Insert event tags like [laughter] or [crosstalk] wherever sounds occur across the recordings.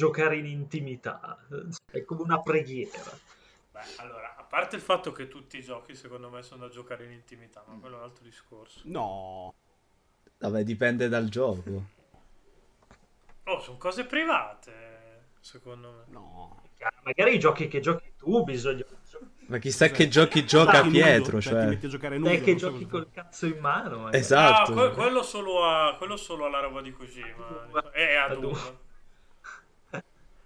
giocare in intimità, è come una preghiera. Beh, allora, a parte il fatto che tutti i giochi secondo me sono da giocare in intimità, ma quello è un altro discorso. No. Vabbè, dipende dal gioco. Oh, sono cose private, secondo me. No. Magari i giochi che giochi tu bisogna... Ma chissà che giochi gioca Giochi Pietro, nudo, cioè. ti metti a giocare nudo, che giochi col cazzo in mano. magari. Esatto. Ah, que- quello, solo a, quello solo alla roba di Kojima. E a A Doom.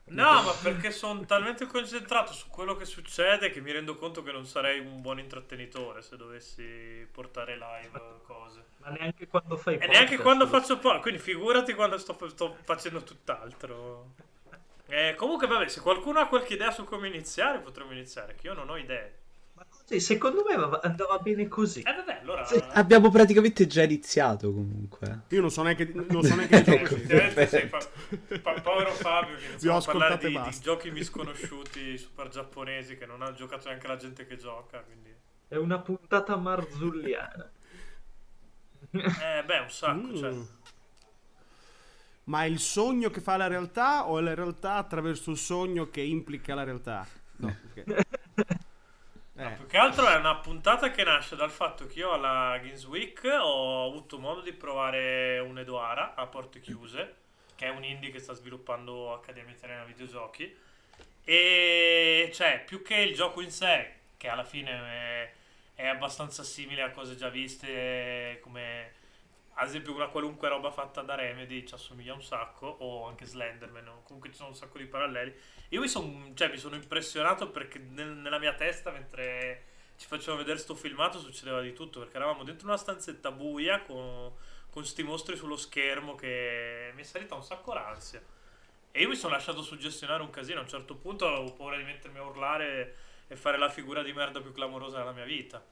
No, ma perché sono talmente concentrato su quello che succede che mi rendo conto che non sarei un buon intrattenitore se dovessi portare live cose. Ma neanche quando fai E neanche podcast. quando faccio po', quindi figurati quando sto, sto facendo tutt'altro. Eh, comunque, vabbè, se qualcuno ha qualche idea su come iniziare, potremmo iniziare, che io non ho idee. Così, secondo me va- andava bene così. Eh, vabbè, allora... Sì, abbiamo praticamente già iniziato comunque. Io non so neanche, non so [laughs] neanche di Eh, giochi. sì, fa- fa- povero Fabio che iniziamo a parlare di, di giochi misconosciuti super giapponesi che non ha giocato neanche la gente che gioca quindi È una puntata marzulliana. eh beh un sacco cioè. Mm. Ma è il sogno che fa la realtà o è la realtà attraverso il sogno che implica la realtà? No, ok. [laughs] Eh, più che altro è una puntata che nasce dal fatto che io alla Games Week ho avuto modo di provare un Edoara a porte chiuse che è un indie che sta sviluppando Accademia Italiana Videogiochi. E cioè più che il gioco in sé che alla fine è, è abbastanza simile a cose già viste come ad esempio una qualunque roba fatta da Remedy ci assomiglia un sacco o anche Slenderman o comunque ci sono un sacco di paralleli. Io mi, son- cioè, mi sono impressionato perché nel- nella mia testa mentre ci facevano vedere sto filmato succedeva di tutto perché eravamo dentro una stanzetta buia con, con sti mostri sullo schermo che mi è salita un sacco l'ansia. E io mi sono lasciato suggestionare un casino a un certo punto avevo paura di mettermi a urlare e fare la figura di merda più clamorosa della mia vita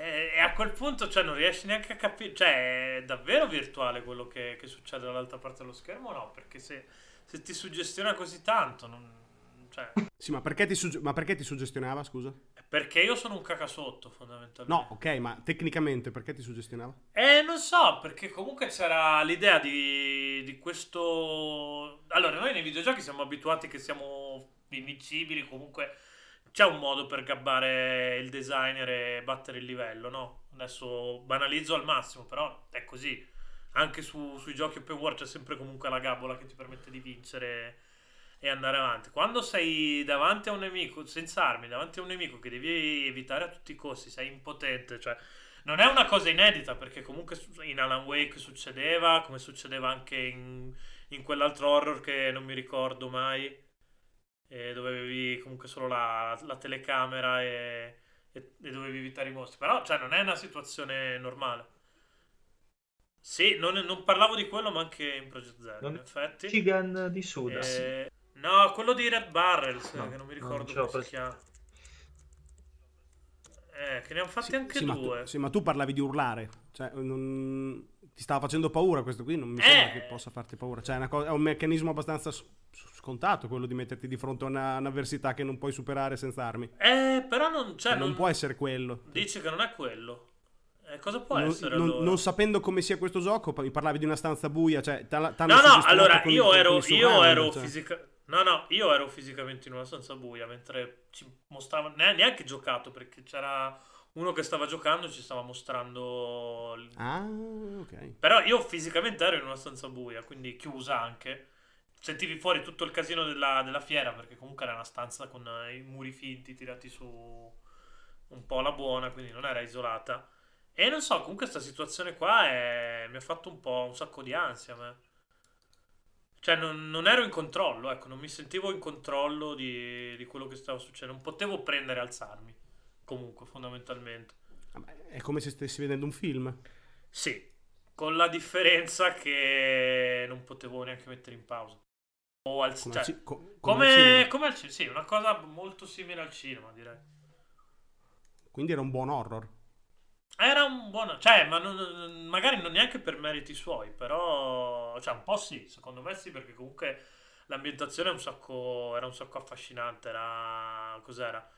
e, a quel punto cioè, non riesci neanche a capire cioè è davvero virtuale quello che, che succede dall'altra parte dello schermo o no perché se, se ti suggestiona così tanto non, cioè, sì, ma perché, ti sugge- ma perché ti suggestionava, scusa? perché io sono un cacasotto fondamentalmente No, ok, ma tecnicamente perché ti suggestionava? Eh, non so, perché comunque c'era l'idea di, di questo... Allora, noi nei videogiochi siamo abituati che siamo invincibili, comunque c'è un modo per gabbare il designer e battere il livello, no? Adesso banalizzo al massimo, però è così. Anche su- sui giochi open world c'è sempre comunque la gabbola che ti permette di vincere e andare avanti. Quando sei davanti a un nemico, senza armi, davanti a un nemico che devi evitare a tutti i costi, sei impotente, cioè non è una cosa inedita perché comunque in Alan Wake succedeva, come succedeva anche in, in quell'altro horror che non mi ricordo mai, eh, dove avevi comunque solo la, la telecamera e, e- e dovevi evitare i mostri. Però cioè, non è una situazione normale. Sì, non, non parlavo di quello, ma anche in Project Zero, Non- in effetti. Chigan di Suda. Eh, no, quello di Red Barrels, No, che non mi non ricordo l'ho come si chiama. Eh, che ne hanno fatti Sì, anche sì, ma tu, due. sì, ma tu parlavi di urlare. Cioè, non- ti stava facendo paura questo qui, non mi Eh. sembra che possa farti paura. Cioè, è, una co- è un meccanismo abbastanza s- scontato quello di metterti di fronte a una- un'avversità che non puoi superare senza armi. Eh, però non, cioè, Cioè, non non, può essere quello. Dici che non è quello. Eh, cosa può Non, essere non- allora? non sapendo come sia questo gioco, mi parlavi di una stanza buia, cioè t'ha- t'hanno No, no, allora io ero, io ero cioè. fisica- No, no, io ero fisicamente in una stanza buia mentre ci mostrava ne- neanche giocato perché c'era uno che stava giocando e ci stava mostrando Ah, ok. Però io fisicamente ero in una stanza buia, quindi chiusa anche. Sentivi fuori tutto il casino della, della fiera, perché comunque era una stanza con eh, i muri finti tirati su un po' alla buona, quindi non era isolata. E non so, comunque questa situazione qua è- mi ha fatto un po' un sacco di ansia a me. Cioè, non, non ero in controllo, ecco, non mi sentivo in controllo di, di quello che stava succedendo. Non potevo prendere e alzarmi, comunque, fondamentalmente. È come se stessi vedendo un film. Sì, con la differenza che non potevo neanche mettere in pausa. O al, Come, cioè, co- come come, cinema. come al cinema, sì, una cosa molto simile al cinema, direi. Quindi era un buon horror. Era un buono, cioè, ma non- magari non neanche per meriti suoi, però, cioè, un po' sì, secondo me sì, perché comunque l'ambientazione è un sacco, era un sacco affascinante, era, cos'era?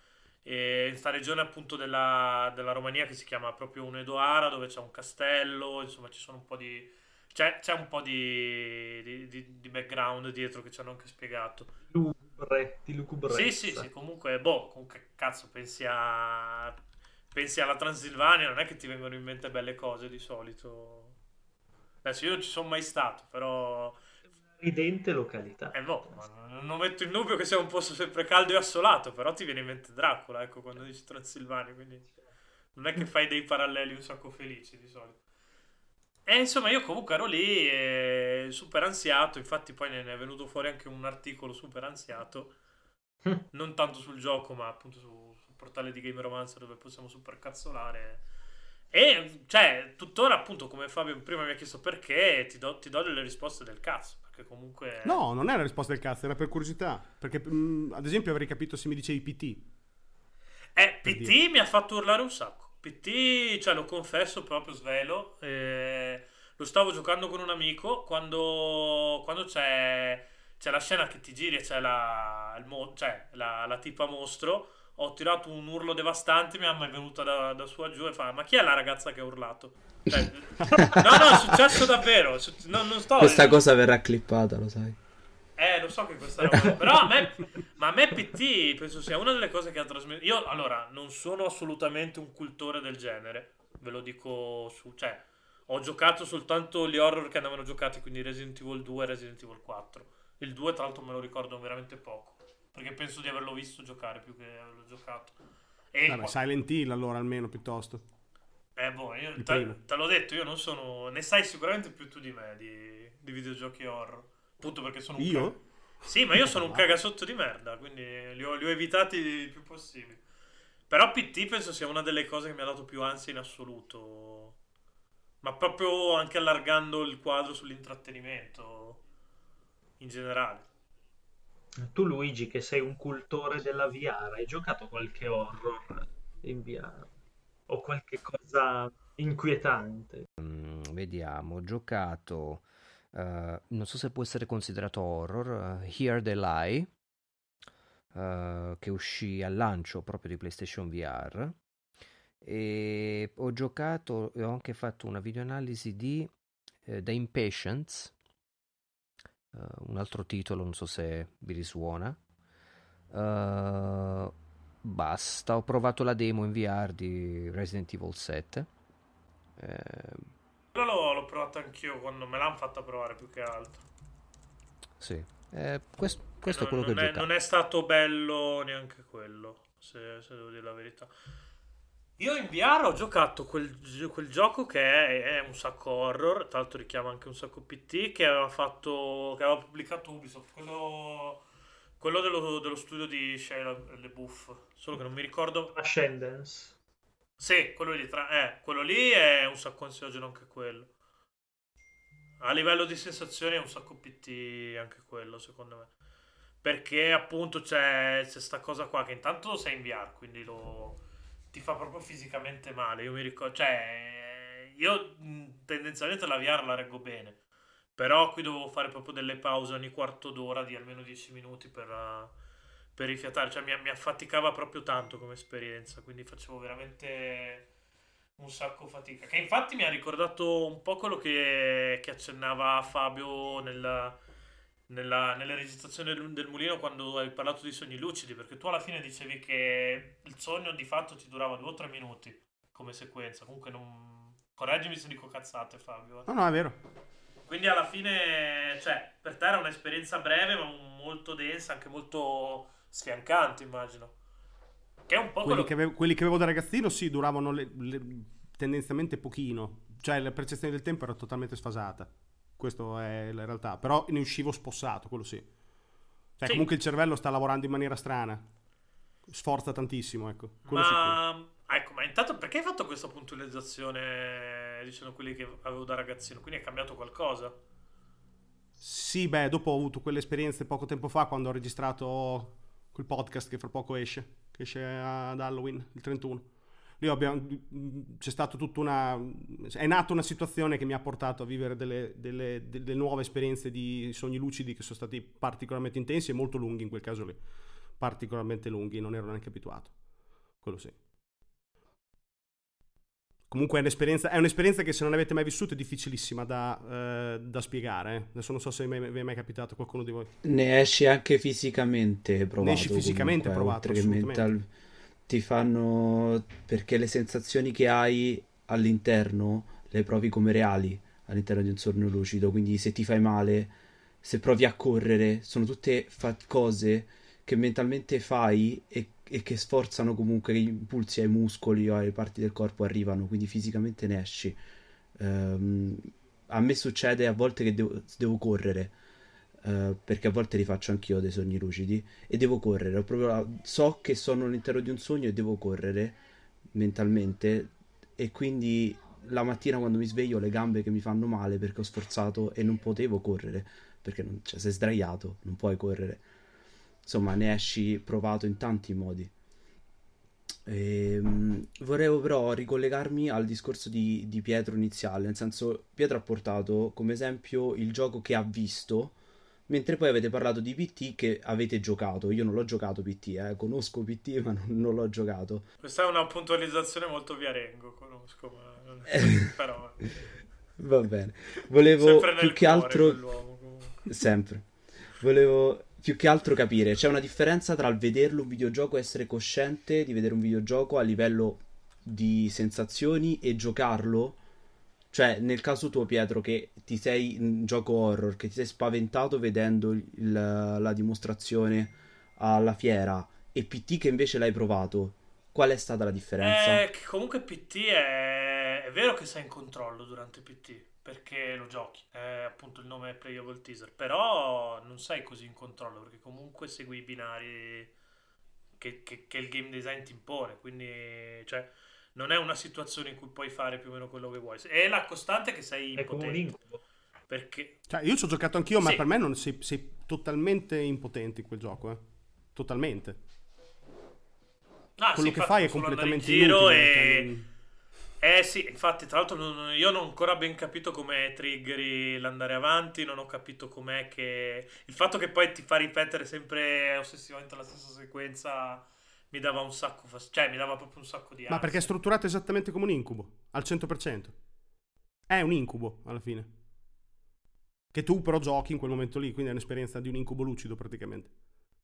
E in sta regione appunto della, della Romania che si chiama proprio Unedoara, dove c'è un castello, insomma ci sono un po' di, c'è, c'è un po' di, di- di- di background dietro che ci hanno anche spiegato. Lugubre, di lugubrezza. Sì, sì, sì, comunque, boh, comunque, cazzo, pensi a... Pensi alla Transilvania, non è che ti vengono in mente belle cose di solito. Adesso io non ci sono mai stato, però... Ridente località. Eh non- non metto in dubbio che sia un posto sempre caldo e assolato, però ti viene in mente Dracula, ecco, quando dici Transilvania, quindi non è che fai dei paralleli un sacco felici di solito. E insomma, io comunque ero lì, eh, super ansiato, infatti poi ne è venuto fuori anche un articolo super ansiato, non tanto sul gioco, ma appunto su- sul portale di Game Romancer dove possiamo super cazzolare. E cioè, tuttora, appunto, come Fabio prima mi ha chiesto perché, ti do, ti do delle risposte del cazzo. Perché comunque. No, non è la risposta del cazzo, era per curiosità. Perché, mm, ad esempio, avrei capito se mi dicevi PT. Eh, PT dire. mi ha fatto urlare un sacco. PT, cioè, lo confesso proprio svelo. eh, lo stavo giocando con un amico quando, quando c'è, c'è la scena che ti giri e c'è la, il mo- cioè, la, la tipa mostro. Ho tirato un urlo devastante. Mia mamma è venuta da, da su a giù e fa: Ma chi è la ragazza che ha urlato? Cioè, no, no, è successo davvero. no, non sto. Questa cosa verrà clippata, lo sai. Eh, lo so che questa roba. Però a me, ma a me PT penso sia una delle cose che ha trasmesso. Io, allora, non sono assolutamente un cultore del genere. Ve lo dico su. Cioè, ho giocato soltanto gli horror che andavano giocati, quindi Resident Evil 2 e Resident Evil 4. Il 2, tra l'altro, me lo ricordo veramente poco. Perché penso di averlo visto giocare più che averlo giocato. E Vabbè, Silent Hill allora almeno piuttosto. eh, boh, io te, te l'ho detto, io non sono. Ne sai sicuramente più tu di me di, di videogiochi horror. Appunto perché sono un Io? ca- Sì, ma io sono un [laughs] cagasotto di merda, quindi li ho, li ho evitati il più possibile. Però PT penso sia una delle cose che mi ha dato più ansia in assoluto. Ma proprio anche allargando il quadro sull'intrattenimento in generale. Tu Luigi, che sei un cultore della VR, hai giocato qualche horror in VR? O qualche cosa inquietante? Mm, vediamo, ho giocato, eh, non so se può essere considerato horror, eh, Here They Lie, eh, che uscì al lancio proprio di PlayStation VR. E ho giocato e ho anche fatto una videoanalisi di eh, The Impatience, eh, un altro titolo, non so se vi risuona. Eh, basta, ho provato la demo in VR di Resident Evil 7. Eh, Quello l'ho, l'ho provato anch'io quando me l'hanno fatta provare più che altro. Sì, Eh, quest- questo è non, quello che ho è, giocato. non è stato bello neanche quello, se, se devo dire la verità. Io in VR ho giocato quel, quel gioco che è, è un sacco horror, tra l'altro richiama anche un sacco PT, che aveva fatto, che aveva pubblicato Ubisoft, quello, quello dello, dello studio di Shia LeBouf, solo che non mi ricordo... Ascendance. Sì, quello lì, tra- eh, quello lì è un sacco ansiogeno anche quello. A livello di sensazioni è un sacco PT anche quello, secondo me. Perché appunto c'è, c'è sta cosa qua che intanto sei in VR, quindi lo, ti fa proprio fisicamente male. Io mi ricordo, cioè, io tendenzialmente la VR la reggo bene. Però qui dovevo fare proprio delle pause ogni quarto d'ora di almeno 10 minuti per, uh, per rifiatare. Cioè mi, mi affaticava proprio tanto come esperienza, quindi facevo veramente un sacco fatica. Che infatti mi ha ricordato un po' quello che, che accennava Fabio nella, nella, nelle registrazioni del, del mulino quando hai parlato di sogni lucidi, perché tu alla fine dicevi che il sogno di fatto ti durava due o tre minuti come sequenza. Comunque non... Correggimi se dico cazzate Fabio. eh. No, no, è vero. Quindi alla fine, cioè, per te era un'esperienza breve, ma molto densa, anche molto sfiancante, immagino. Che è un po' Quelli quello che, avevo, quelli che avevo da ragazzino, sì, duravano le- le- tendenzialmente pochino. Cioè, la percezione del tempo era totalmente sfasata. Questa è la realtà. Però ne uscivo spossato, quello sì. Cioè, Sì. comunque il cervello sta lavorando in maniera strana. Sforza tantissimo, ecco. Quello sicuro. Ma ecco, ma intanto perché hai fatto questa puntualizzazione dicendo quelli che avevo da ragazzino? Quindi è cambiato qualcosa? Sì, beh, dopo ho avuto quelle esperienze poco tempo fa quando ho registrato quel podcast che fra poco esce, che esce ad Halloween, il 31. Lì abbiamo, c'è stata tutta una... è nata una situazione che mi ha portato a vivere delle, delle- delle nuove esperienze di sogni lucidi che sono stati particolarmente intensi e molto lunghi in quel caso lì. Particolarmente lunghi, non ero neanche abituato. Quello sì. Comunque è un'esperienza, è un'esperienza che se non avete mai vissuto è difficilissima da, eh, da spiegare. eh. Adesso non so se vi è mai capitato qualcuno di voi. Ne esci anche fisicamente provato. esci fisicamente comunque, provato, oltre che mental. Ti fanno. Perché le sensazioni che hai all'interno le provi come reali all'interno di un sogno lucido. Quindi se ti fai male, se provi a correre, sono tutte fa- cose che mentalmente fai e, e che sforzano comunque gli impulsi ai muscoli o alle parti del corpo arrivano. Quindi fisicamente ne esci. Ehm, a me succede a volte che devo, devo correre eh, perché a volte li faccio anch'io dei sogni lucidi e devo correre. La- so che sono all'interno di un sogno e devo correre mentalmente e quindi la mattina quando mi sveglio ho le gambe che mi fanno male perché ho sforzato e non potevo correre perché non- cioè, sei sdraiato, non puoi correre. Insomma, ne esci provato in tanti modi. Ehm, volevo però ricollegarmi al discorso di, di Pietro iniziale, nel senso Pietro ha portato come esempio il gioco che ha visto, mentre poi avete parlato di PT che avete giocato. Io non l'ho giocato PT, eh, conosco PT ma non, non l'ho giocato. Questa è una puntualizzazione molto viarengo, conosco, ma non [laughs] Eh. però Va bene, volevo più che altro... Sempre. Volevo più che altro capire, c'è una differenza tra il vederlo un videogioco e essere cosciente di vedere un videogioco a livello di sensazioni e giocarlo? Cioè, nel caso tuo, Pietro, che ti sei in gioco horror, che ti sei spaventato vedendo il- la dimostrazione alla fiera, e PT che invece l'hai provato, qual è stata la differenza? Eh, comunque PT è... è vero che sei in controllo durante PT, perché lo giochi, è appunto il nome è Playable Teaser, però non sei così in controllo, perché comunque segui i binari che, che- che il game design ti impone, quindi cioè, non è una situazione in cui puoi fare più o meno quello che vuoi. È la costante che sei È impotente, perché Cioè, io ci ho giocato anch'io, ma Sì. per me non sei, sei totalmente impotente in quel gioco, eh. Totalmente. Ah, Quello sì, che fai è andare in completamente giro inutile. e... cioè, non- Eh sì, infatti, tra l'altro non- io non ho ancora ben capito come triggeri l'andare avanti, non ho capito com'è che... Il fatto che poi ti fa ripetere sempre ossessivamente la stessa sequenza mi dava un sacco fas- cioè mi dava proprio un sacco di Ma ansia. perché è strutturato esattamente come un incubo, al 100%. È un incubo, alla fine. Che tu però giochi in quel momento lì, quindi è un'esperienza di un incubo lucido praticamente.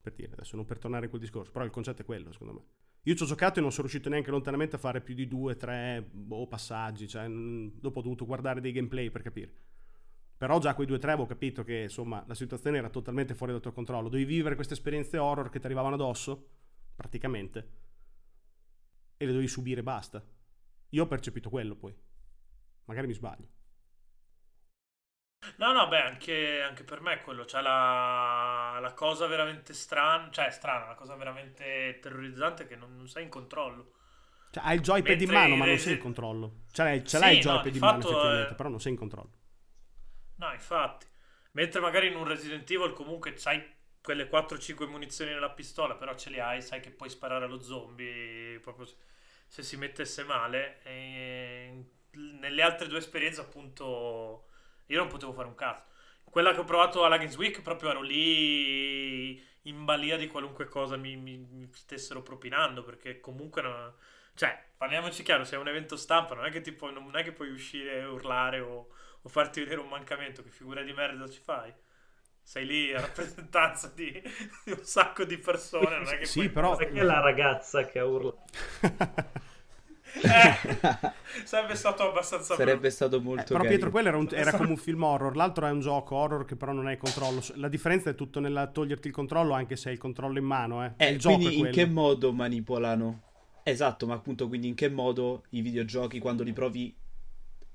Per dire, adesso non per tornare in quel discorso, però il concetto è quello, secondo me. Io ci ho giocato e non sono riuscito neanche lontanamente a fare più di due, tre boh, passaggi, cioè, mm, dopo ho dovuto guardare dei gameplay per capire. Però già quei due o tre avevo capito che, insomma, la situazione era totalmente fuori dal tuo controllo. Dovevi vivere queste esperienze horror che ti arrivavano addosso, praticamente, e le dovevi subire basta. Io ho percepito quello poi. Magari mi sbaglio. No, no, beh, anche, anche per me è quello, cioè la, la cosa veramente strana, cioè strana, la cosa veramente terrorizzante è che non, non sei in controllo. Cioè, hai il joypad Mentre in mano, ma non sei in controllo. Ce l'hai, Sì, il no, joypad di in mano, effettivamente, eh, però non sei in controllo. No, infatti. Mentre magari in un Resident Evil comunque sai quelle 4-5 munizioni nella pistola, però ce le hai, sai che puoi sparare allo zombie proprio se, si mettesse male. E nelle altre due esperienze, appunto, io non potevo fare un cazzo. Quella che ho provato alla Games Week, proprio ero lì in balia di qualunque cosa mi, mi- mi stessero propinando, perché comunque... no- cioè, parliamoci chiaro, se è un evento stampa, non è che, puoi- non è che puoi uscire e urlare o, o farti vedere un mancamento, che figura di merda ci fai? Sei lì a rappresentanza di, di un sacco di persone, non è che Sì, però- che è la ragazza che ha urlato? Eh, sarebbe stato abbastanza Sarebbe brutto. stato Eh, molto però Pietro, carino. quello era, un- era come un film horror, l'altro è un gioco horror che però non hai controllo. La differenza è tutto nel toglierti il controllo, anche se hai il controllo in mano. Eh. Eh, il gioco in che modo manipolano? Esatto, ma appunto quindi in che modo i videogiochi quando li provi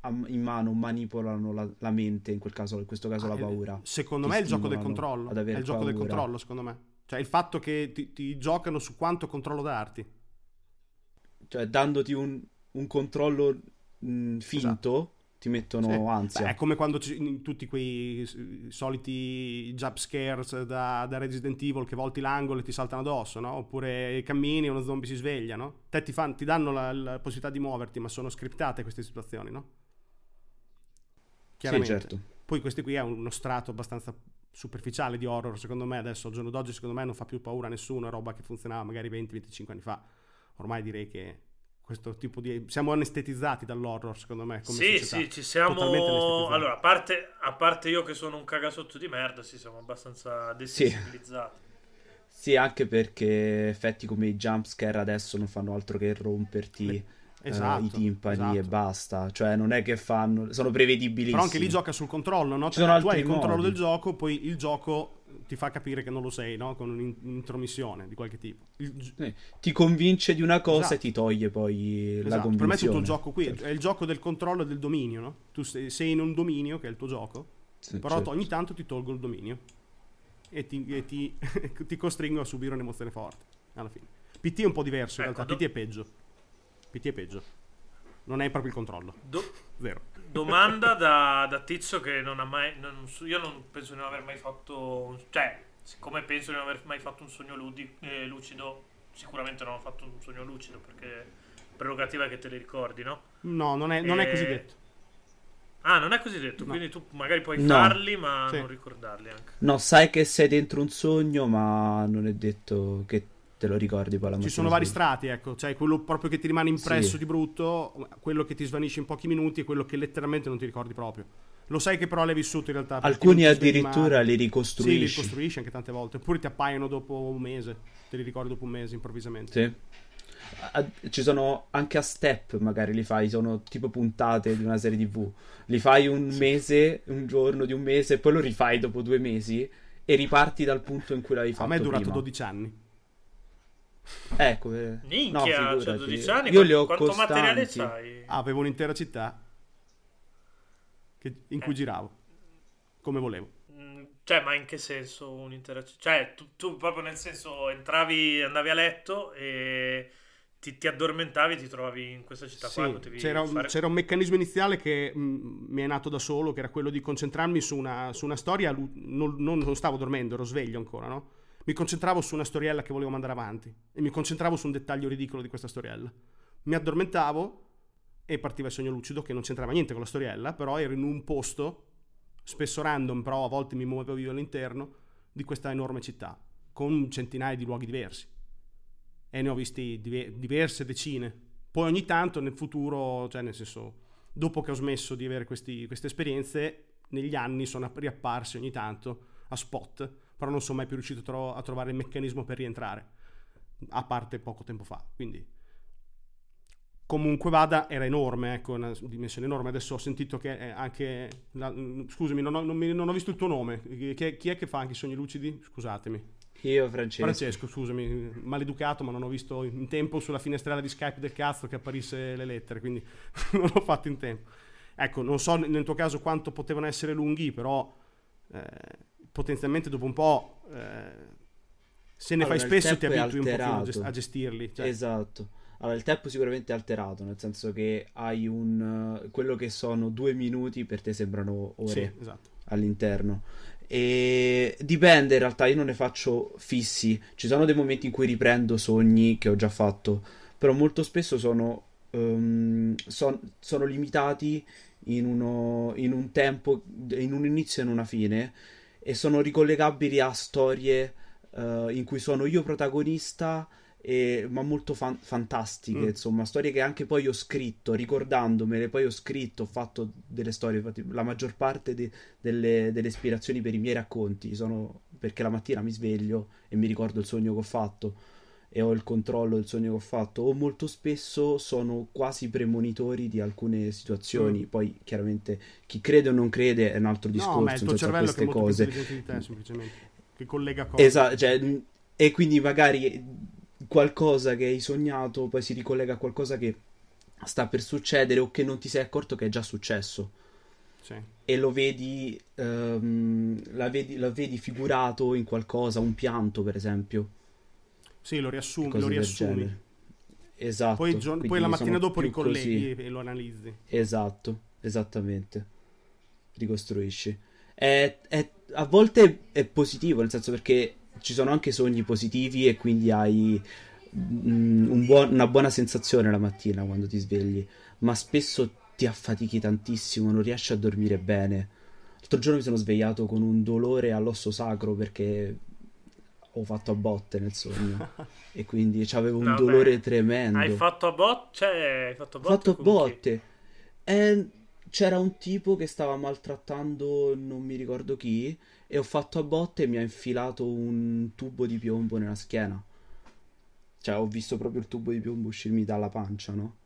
in mano manipolano la, la mente, in quel caso, in questo caso Ah, la eh, paura. Secondo Ti me è il gioco del controllo. È il gioco del paura. controllo, secondo me. Cioè il fatto che ti, ti giocano su quanto controllo darti. Cioè, dandoti un, un controllo mh, finto, ti mettono Esatto. Sì. ansia. Beh, è come quando ci, in tutti quei soliti jump scares da, da Resident Evil che volti l'angolo e ti saltano addosso, no? Oppure cammini e uno zombie si sveglia, no? Te ti, fan- ti danno la, la possibilità di muoverti, ma sono scriptate queste situazioni, no? Sì, Chiaramente. certo. Poi questo qui è uno strato abbastanza superficiale di horror, secondo me adesso al giorno d'oggi secondo me non fa più paura a nessuno, è roba che funzionava magari 20-25 anni fa. Ormai direi che questo tipo di... Siamo anestetizzati dall'horror, secondo me. Come sì, società. sì, ci siamo. Allora, a parte, a parte io che sono un cagasotto di merda, sì, siamo abbastanza desensibilizzati. Sì, anche perché effetti come i jumpscare adesso non fanno altro che romperti Beh, eh, esatto, i timpani esatto. e basta. Cioè, non è che fanno. Sono prevedibilissimi. Però anche lì gioca sul controllo, no? Ci sono tu hai il controllo modi. del gioco, poi il gioco ti fa capire che non lo sei, no? Con un'in- un'intromissione di qualche tipo. Il Sì, Ti convince di una cosa Esatto. e ti toglie poi la esatto. convinzione. Per me è tutto il gioco qui, Certo. è il gioco del controllo e del dominio, no? Tu sei, sei in un dominio, che è il tuo gioco, Sì, però certo. ogni tanto ti tolgo il dominio e ti, e ti- [laughs] ti costringo a subire un'emozione forte, alla fine. PT è un po' diverso, in Ecco, realtà, do- PT è peggio. PT è peggio. Non è proprio il controllo, Do- zero. domanda [laughs] da, da tizio che non ha mai. non io non penso di non aver mai fatto. cioè, siccome penso di non aver mai fatto un sogno ludi- eh, lucido, sicuramente non ho fatto un sogno lucido perché prerogativa è che te li ricordi, no? No, non è, non è Eh, così detto. Ah, non è così detto, No. quindi tu magari puoi No. farli, ma Sì. non ricordarli anche. No, sai che sei dentro un sogno, ma non è detto che te lo ricordi poi la Ci mattina sono vari strati, ecco, cioè quello proprio che ti rimane impresso Sì. di brutto, quello che ti svanisce in pochi minuti e quello che letteralmente non ti ricordi proprio. Lo sai che però l'hai vissuto in realtà. Alcuni addirittura li Sì, li ricostruisci. ricostruisci anche tante volte, oppure ti appaiono dopo un mese, te li ricordi dopo un mese improvvisamente. Sì. A- Ci sono anche a step, magari li fai, sono tipo puntate di una serie TV. Li fai un mese, un giorno di un mese, e poi lo rifai dopo due mesi e riparti dal punto in cui l'avevi fatto A me è durato prima. 12 anni. Ecco, eh. Minchia, no, cioè figurati. 12 anni, Io li ho quanto materiale costanti. c'hai? Avevo un'intera città che- in cui Eh. giravo, come volevo. Mm, Cioè, ma in che senso un'intera città? Cioè, tu, tu proprio nel senso entravi, andavi a letto e ti, ti addormentavi e ti trovavi in questa città Sì, qua. c'era, un- fare- c'era un meccanismo iniziale che mh, mi è nato da solo, che era quello di concentrarmi su una, su una storia. Non, non- non stavo dormendo, ero sveglio ancora, no? Mi concentravo su una storiella che volevo mandare avanti e mi concentravo su un dettaglio ridicolo di questa storiella. Mi addormentavo e partiva il sogno lucido che non c'entrava niente con la storiella, però ero in un posto, spesso random, però a volte mi muovevo io all'interno di questa enorme città, con centinaia di luoghi diversi e ne ho visti dive- diverse decine. Poi ogni tanto nel futuro, cioè nel senso, dopo che ho smesso di avere questi- queste esperienze, negli anni sono riapparsi ogni tanto a spot, però non sono mai più riuscito a, tro- a trovare il meccanismo per rientrare, a parte poco tempo fa. Quindi comunque vada, era enorme, ecco, una dimensione enorme. Adesso ho sentito che è anche... la- scusami, non ho, non mi- non ho visto il tuo nome. Chi è, chi è che fa anche i sogni lucidi? Scusatemi. Io, Francesco. Francesco, scusami, maleducato, ma non ho visto in tempo sulla finestrella di Skype del cazzo che apparisse le lettere, quindi [laughs] non l'ho fatto in tempo. Ecco, non so nel tuo caso quanto potevano essere lunghi, però eh, potenzialmente dopo un po', eh, se ne Allora, fai spesso ti abitui un pochino a, gestirli. cioè- Esatto. Allora, il tempo sicuramente è alterato, nel senso che hai un... quello che sono due minuti per te sembrano ore sì, esatto. all'interno. E dipende, in realtà, io non ne faccio fissi. Ci sono dei momenti in cui riprendo sogni che ho già fatto, però molto spesso sono, ehm, son- sono limitati in, uno, in un tempo, in un inizio e in una fine, e sono ricollegabili a storie eh, in cui sono io protagonista. e- ma molto fan- fantastiche, Mm. insomma, storie che anche poi ho scritto, ricordandomele, poi ho scritto, ho fatto delle storie, infatti la maggior parte de- delle, delle ispirazioni per i miei racconti sono perché la mattina mi sveglio e mi ricordo il sogno che ho fatto e ho il controllo del sogno che ho fatto o molto spesso sono quasi premonitori di alcune situazioni Mm. poi chiaramente chi crede o non crede è un altro discorso no, ma è il tuo insomma, cervello che è molto cose di te, semplicemente, che collega cose. Esatto, cioè, mh, e quindi magari qualcosa che hai sognato poi si ricollega a qualcosa che sta per succedere o che non ti sei accorto che è già successo Sì. e lo vedi, ehm, la vedi, lo vedi figurato in qualcosa, un pianto per esempio, Sì, lo riassumi, cose lo riassumi. Esatto, Poi, giorno- poi la mattina sono dopo ricolleghi così. e lo analizzi. Esatto, esattamente. Ricostruisci. È, è- a volte è positivo, nel senso perché ci sono anche sogni positivi e quindi hai mm, un buon- una buona sensazione la mattina quando ti svegli, ma spesso ti affatichi tantissimo, non riesci a dormire bene. L'altro giorno mi sono svegliato con un dolore all'osso sacro perché ho fatto a botte nel sogno [laughs] e quindi avevo un No, dolore beh, tremendo. Hai fatto a botte? Cioè, hai fatto a Ho botte fatto chi? botte. E c'era un tipo che stava maltrattando non mi ricordo chi e ho fatto a botte e mi ha infilato un tubo di piombo nella schiena. Cioè, ho visto proprio il tubo di piombo uscirmi dalla pancia, no?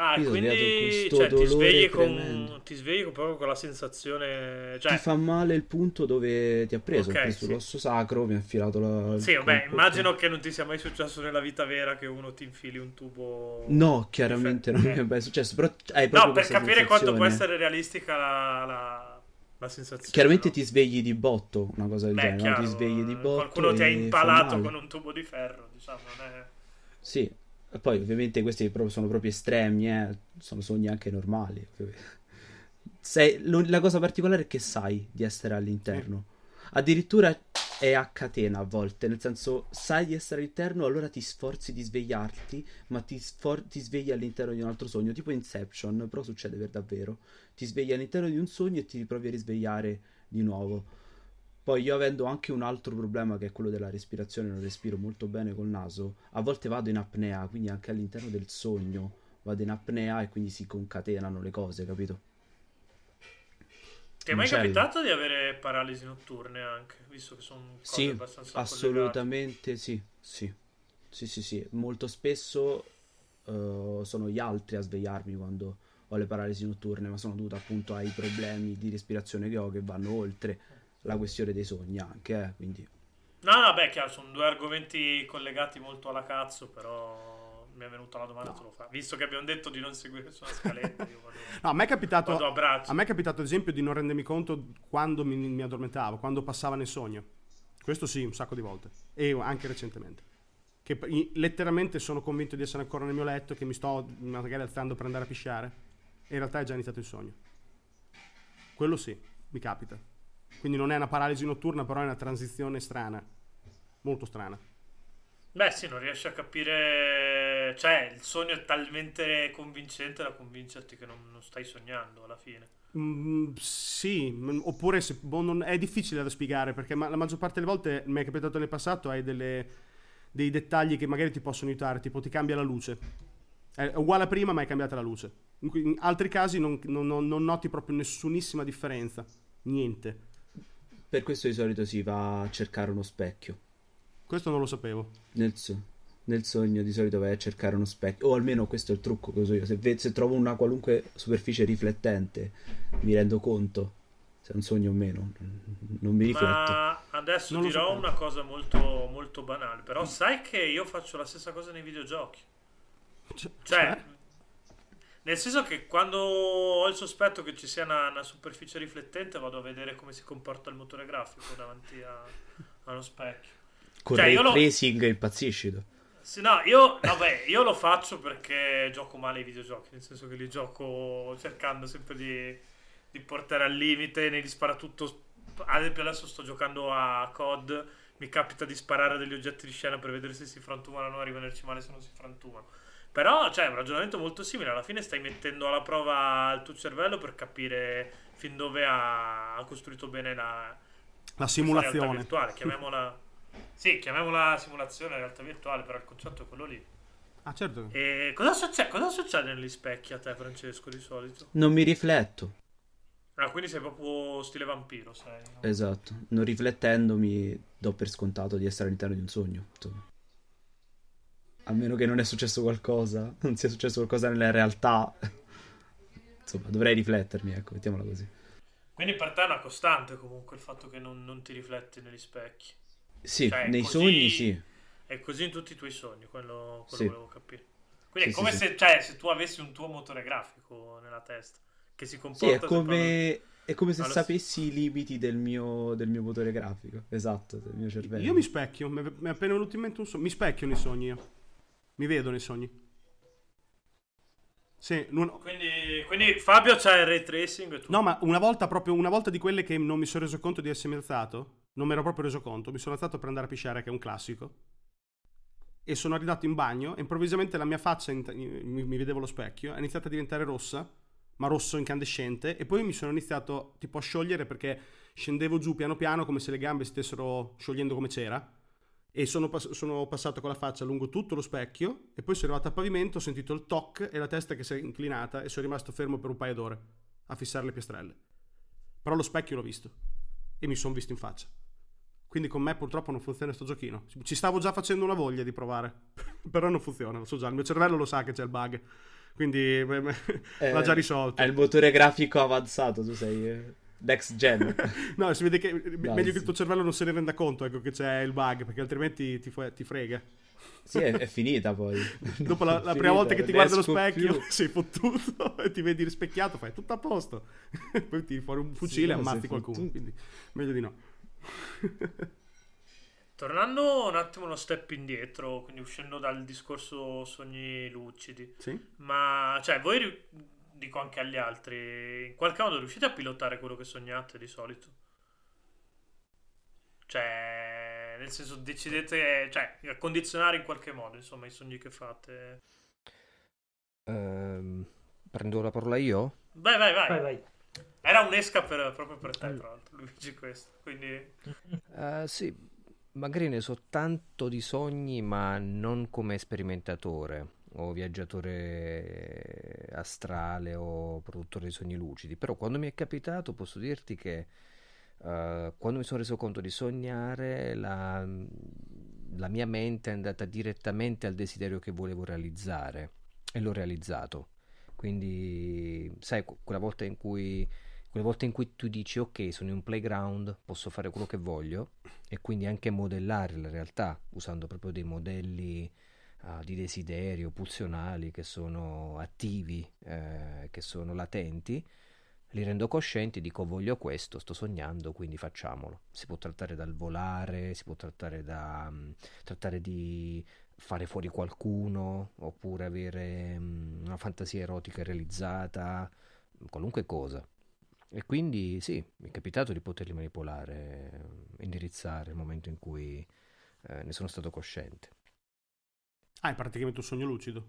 Ah, Io quindi cioè, ti svegli con, ti svegli proprio con la sensazione... Ti Cioè, fa male il punto dove ti ha preso, Ok, ha preso sì. l'osso sacro, mi ha infilato la... sì, vabbè, colpo. immagino che non ti sia mai successo nella vita vera che uno ti infili un tubo... No, chiaramente non mi è mai successo, però hai proprio No, per capire quanto può essere realistica la, la, la sensazione. Chiaramente no? ti svegli di botto, una cosa del Beh, genere, no? chiaro, Ti svegli di botto Qualcuno ti ha impalato con un tubo di ferro, diciamo, non è... Sì, poi ovviamente questi sono proprio estremi, eh. Sono sogni anche normali. Sei- lo- la cosa particolare è che sai di essere all'interno. Addirittura è a catena a volte, nel senso sai di essere all'interno, allora ti sforzi di svegliarti, ma ti, sfor- ti svegli all'interno di un altro sogno, tipo Inception, però succede per davvero. Ti svegli all'interno di un sogno e ti riprovi a risvegliare di nuovo. Poi io avendo anche un altro problema che è quello della respirazione, non respiro molto bene col naso, a volte vado in apnea, quindi anche all'interno del sogno vado in apnea e quindi si concatenano le cose, capito? Ti è mai Macello. capitato di avere paralisi notturne anche, visto che sono cose Sì, abbastanza assolutamente sì, sì, sì, sì, sì. Molto spesso eh, sono gli altri a svegliarmi quando ho le paralisi notturne, ma sono dovuto appunto ai problemi di respirazione che ho che vanno oltre la questione dei sogni anche, eh, quindi... No, no, beh, chiaro, sono due argomenti collegati molto alla cazzo, però mi è venuta la domanda, No. te lo fa. Visto che abbiamo detto di non seguire sulla scaletta, io vado, [laughs] No, a me è capitato, a me è capitato ad esempio di non rendermi conto quando mi, mi addormentavo, quando passava nel sogno. Questo sì, un sacco di volte. E anche recentemente. Che letteralmente sono convinto di essere ancora nel mio letto, che mi sto magari alzando per andare a pisciare. E in realtà è già iniziato il sogno. Quello sì, mi capita. Quindi non è una paralisi notturna, però è una transizione strana. Molto strana. Beh, sì, non riesci a capire... Cioè, il sogno è talmente convincente da convincerti che non, non stai sognando alla fine. Mm, sì, mm, oppure se, boh, non- è difficile da spiegare perché ma- la maggior parte delle volte mi è capitato nel passato hai delle- dei dettagli che magari ti possono aiutare, tipo ti cambia la luce. È uguale a prima ma è cambiata la luce. In, altri casi non- non noti proprio nessunissima differenza. Niente. Per questo di solito si va a cercare uno specchio. Questo non lo sapevo. Nel, so- nel sogno di solito vai a cercare uno specchio, o almeno questo è il trucco che uso io. Se, ve- se trovo una qualunque superficie riflettente, mi rendo conto se è un sogno o meno. Non mi rifletto. Ma adesso Non dirò una cosa molto, molto banale, però sai che io faccio la stessa cosa nei videogiochi. Cioè, Cioè, nel senso che quando ho il sospetto che ci sia una, una superficie riflettente, vado a vedere come si comporta il motore grafico davanti a, allo specchio. Con cioè, ray io lo- tracing impazzisci. Sì, no, io, vabbè, io lo faccio perché gioco male i videogiochi, nel senso che li gioco cercando sempre di, di portare al limite, negli sparatutto. Ad esempio, adesso sto giocando a COD, mi capita di sparare degli oggetti di scena per vedere se si frantumano o a rimanerci male se non si frantumano. Però, cioè, è un ragionamento molto simile. Alla fine stai mettendo alla prova il tuo cervello per capire fin dove ha, ha costruito bene la, la realtà simulazione. virtuale. Chiamiamola, sì, chiamiamola simulazione, realtà virtuale, però il concetto è quello lì. Ah, certo. E cosa succede, cosa succede negli specchi a te, Francesco, di solito? Non mi rifletto. Ah, quindi sei proprio stile vampiro, sei. no? Esatto. Non riflettendomi, do per scontato di essere all'interno di un sogno. insomma. A meno che non è successo qualcosa, [laughs] non sia successo qualcosa nella realtà. [laughs] Insomma, dovrei riflettermi, ecco, mettiamola così. Quindi per te è una costante comunque il fatto che non, non ti rifletti negli specchi. Sì, Cioè, nei così- sogni sì. È così in tutti i tuoi sogni, quello, quello Sì. volevo capire. Quindi Sì, è come sì, se, cioè, se tu avessi un tuo motore grafico nella testa che si Sì, comporta è come, è come se Allora- sapessi i limiti del mio, del mio motore grafico. Esatto, del mio cervello. Io mi specchio, mi è mi è appena venuto in mente un sogno. Mi specchio nei sogni io. Mi vedo nei sogni. Sì, l'un- Quindi, quindi Fabio c'ha il ray tracing e tu No, ma una volta proprio una volta di quelle che non mi sono reso conto di essermi alzato, non mi ero proprio reso conto, mi sono alzato per andare a pisciare, che è un classico. E sono arrivato in bagno e improvvisamente la mia faccia, in- mi, mi vedevo allo specchio, è iniziata a diventare rossa, ma rosso incandescente, e poi mi sono iniziato tipo a sciogliere perché scendevo giù piano piano come se le gambe stessero sciogliendo come c'era e sono, pass- sono, passato con la faccia lungo tutto lo specchio e poi sono arrivato a pavimento, ho sentito il toc e la testa che si è inclinata e sono rimasto fermo per un paio d'ore a fissare le piastrelle. Però lo specchio l'ho visto e mi sono visto in faccia. Quindi con me purtroppo non funziona questo giochino. Ci stavo già facendo una voglia di provare, [laughs] però non funziona, lo so già, il mio cervello lo sa che c'è il bug. Quindi [laughs] eh, l'ha già risolto. È il motore grafico avanzato, tu sei eh, next gen. [laughs] no, si vede che no, meglio sì. che il tuo cervello non se ne renda conto ecco, che c'è il bug, perché altrimenti ti, ti frega. Sì, è, è, finita poi. [laughs] Dopo la, la [laughs] finita, prima volta che ti guardi allo specchio, più. sei fottuto e ti vedi rispecchiato, fai tutto a posto. poi ti fuori un fucile sì, e ammazzi qualcuno. Fottuto. Quindi meglio di no. Tornando un attimo uno step indietro, quindi uscendo dal discorso sogni lucidi, sì? ma cioè voi, dico anche agli altri, in qualche modo riuscite a pilotare quello che sognate di solito? Cioè, nel senso, decidete, cioè, a condizionare in qualche modo, insomma, i sogni che fate. Um, prendo la parola io? Vai, vai, vai. vai, vai. Era un'esca per, proprio per te, tra l'altro, Luigi, questo. Quindi... Uh, [laughs] sì, magari ne so tanto di sogni, ma non come sperimentatore o viaggiatore astrale o produttore di sogni lucidi. Però quando mi è capitato posso dirti che uh, quando mi sono reso conto di sognare la, la mia mente è andata direttamente al desiderio che volevo realizzare e l'ho realizzato. Quindi, sai, quella volta in cui quelle volte in cui tu dici ok sono in un playground posso fare quello che voglio e quindi anche modellare la realtà usando proprio dei modelli uh, di desiderio pulsionali che sono attivi eh, che sono latenti li rendo coscienti dico voglio questo sto sognando quindi facciamolo si può trattare dal volare si può trattare da um, trattare di fare fuori qualcuno oppure avere um, una fantasia erotica realizzata qualunque cosa e quindi sì, mi è capitato di poterli manipolare, indirizzare nel momento in cui eh, ne sono stato cosciente. Ah, è praticamente un sogno lucido.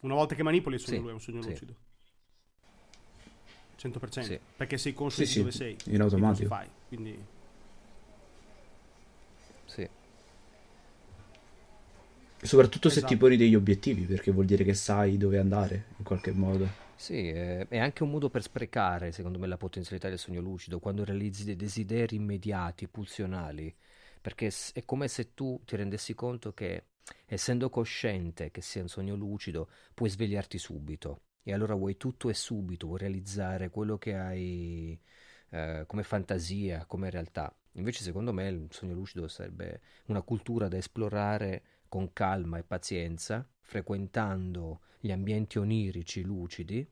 Una volta che manipoli il sogno sì, è un sogno sì. lucido. 100%. Sì. Perché sei conscio sì, di dove sei. In automatico. Fai, quindi... Sì. Soprattutto esatto. se ti esatto. poni degli obiettivi, perché vuol dire che sai dove andare, in qualche modo. Sì, è, è anche un modo per sprecare, secondo me, la potenzialità del sogno lucido, quando realizzi dei desideri immediati, pulsionali, perché è come se tu ti rendessi conto che, essendo cosciente che sia un sogno lucido, puoi svegliarti subito. E allora vuoi tutto e subito, vuoi realizzare quello che hai eh, come fantasia, come realtà. Invece, secondo me, il sogno lucido sarebbe una cultura da esplorare con calma e pazienza, frequentando gli ambienti onirici lucidi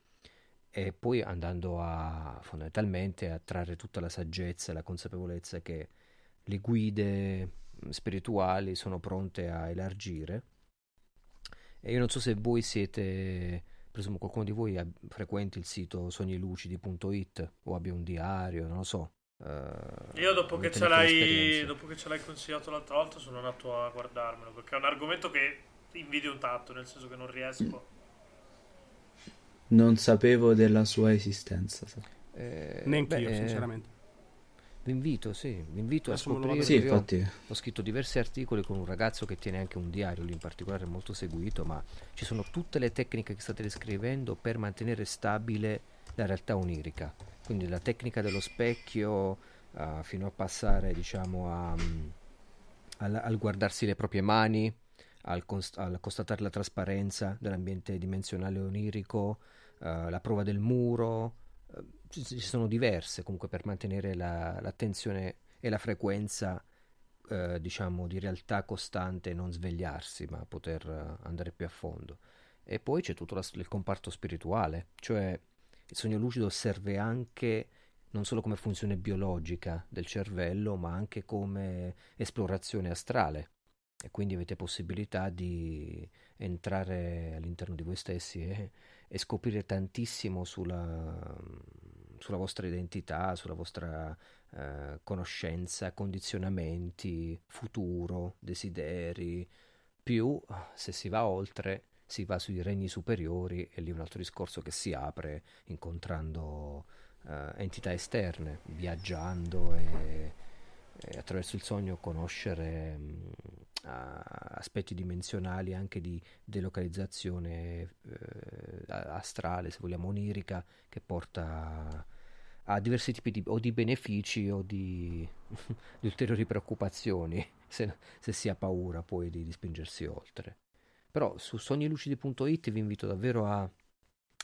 e poi andando a fondamentalmente a trarre tutta la saggezza e la consapevolezza che le guide spirituali sono pronte a elargire. E io non so se voi siete, presumo qualcuno di voi frequenti il sito sognilucidi.it o abbia un diario, non lo so. Uh, io dopo che, ce l'hai, dopo che ce l'hai consigliato l'altra volta sono andato a guardarmelo perché è un argomento che invidio tanto, nel senso che non riesco non sapevo della sua esistenza. Eh, Neanche io, sinceramente. Vi invito, sì, vi invito a scoprire. Sì, infatti. Ho scritto diversi articoli con un ragazzo che tiene anche un diario, lì in particolare molto seguito, ma ci sono tutte le tecniche che state descrivendo per mantenere stabile la realtà onirica. Quindi la tecnica dello specchio uh, fino a passare, diciamo, a, um, al, al, guardarsi le proprie mani, al, const- al constatare la trasparenza dell'ambiente dimensionale onirico, uh, la prova del muro, ci, sono diverse comunque per mantenere la, l'attenzione e la frequenza uh, diciamo di realtà costante e non svegliarsi ma poter andare più a fondo. E poi c'è tutto la, il comparto spirituale, cioè il sogno lucido serve anche non solo come funzione biologica del cervello, ma anche come esplorazione astrale. E quindi avete possibilità di entrare all'interno di voi stessi e e scoprire tantissimo sulla, sulla vostra identità, sulla vostra eh, conoscenza, condizionamenti, futuro, desideri, più se si va oltre si va sui regni superiori e lì un altro discorso che si apre incontrando uh, entità esterne, viaggiando e, e, attraverso il sogno conoscere mh, aspetti dimensionali anche di delocalizzazione eh, astrale, se vogliamo onirica, che porta a diversi tipi di, o di benefici o di, [laughs] di ulteriori preoccupazioni, [laughs] se, se, si ha paura poi di, di spingersi oltre. Però su sognilucidi.it vi invito davvero a,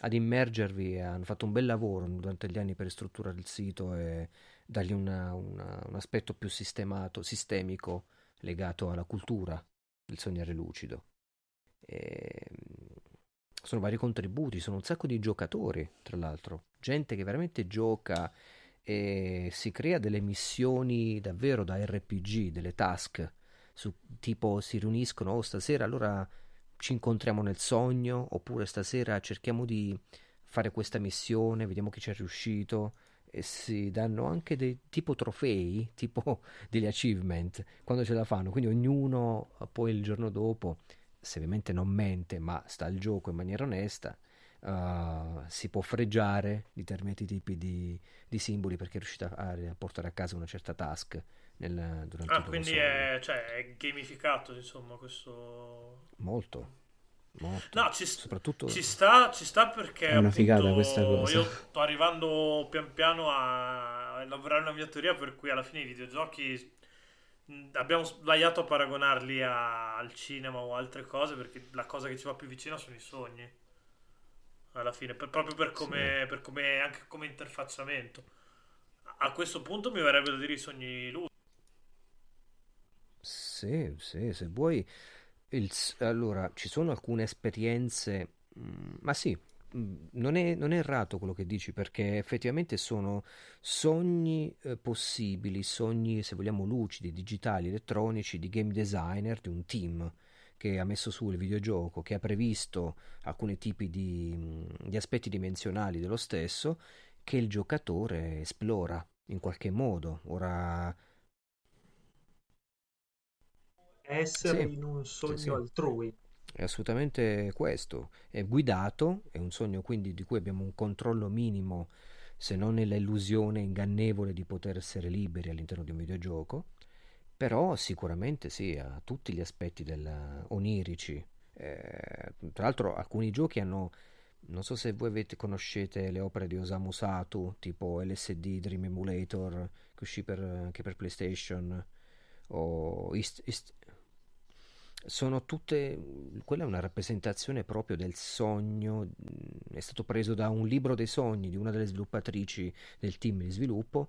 ad immergervi, hanno fatto un bel lavoro durante gli anni per ristrutturare il sito e dargli una, una, un aspetto più sistemato, sistemico legato alla cultura del sognare lucido. E sono vari contributi, sono un sacco di giocatori, tra l'altro, gente che veramente gioca e si crea delle missioni davvero da RPG, delle task, su, tipo si riuniscono, oh stasera allora ci incontriamo nel sogno, oppure stasera cerchiamo di fare questa missione, vediamo chi ci è riuscito, si danno anche dei tipo trofei, [laughs] tipo degli achievement, quando ce la fanno. Quindi ognuno poi il giorno dopo, se ovviamente non mente, ma sta al gioco in maniera onesta, uh, si può freggiare di determinati tipi di, di, simboli perché è riuscito a, a, portare a casa una certa task. Nel, durante ah, quindi è, cioè, è gamificato, insomma, questo... Molto. Molto. No, ci, soprattutto... ci, sta, ci sta perché è una figata questa cosa. Io sto arrivando pian piano a elaborare una mia teoria per cui alla fine i videogiochi abbiamo sbagliato a paragonarli a, al cinema o altre cose perché la cosa che ci va più vicino sono i sogni. Alla fine, per, proprio per come, sì. per come anche come interfacciamento. A questo punto mi verrebbe da dire i sogni lucidi. Sì, sì, se vuoi il, allora, ci sono alcune esperienze, mm, ma sì, mm, non è, non è, errato quello che dici perché effettivamente sono sogni eh, possibili, sogni se vogliamo lucidi, digitali, elettronici di game designer di un team che ha messo su il videogioco, che ha previsto alcuni tipi di, mm, di aspetti dimensionali dello stesso che il giocatore esplora in qualche modo. Ora essere sì, in un sogno sì, altrui. È assolutamente questo. È guidato, è un sogno quindi di cui abbiamo un controllo minimo, se non nell'illusione ingannevole di poter essere liberi all'interno di un videogioco. Però sicuramente sì, ha tutti gli aspetti del, onirici. Eh, tra l'altro alcuni giochi hanno non so se voi avete, conoscete le opere di Osamu Satu, tipo LSD Dream Emulator, che uscì per, anche per PlayStation, o East, East, sono tutte quella è una rappresentazione proprio del sogno è stato preso da un libro dei sogni di una delle sviluppatrici del team di sviluppo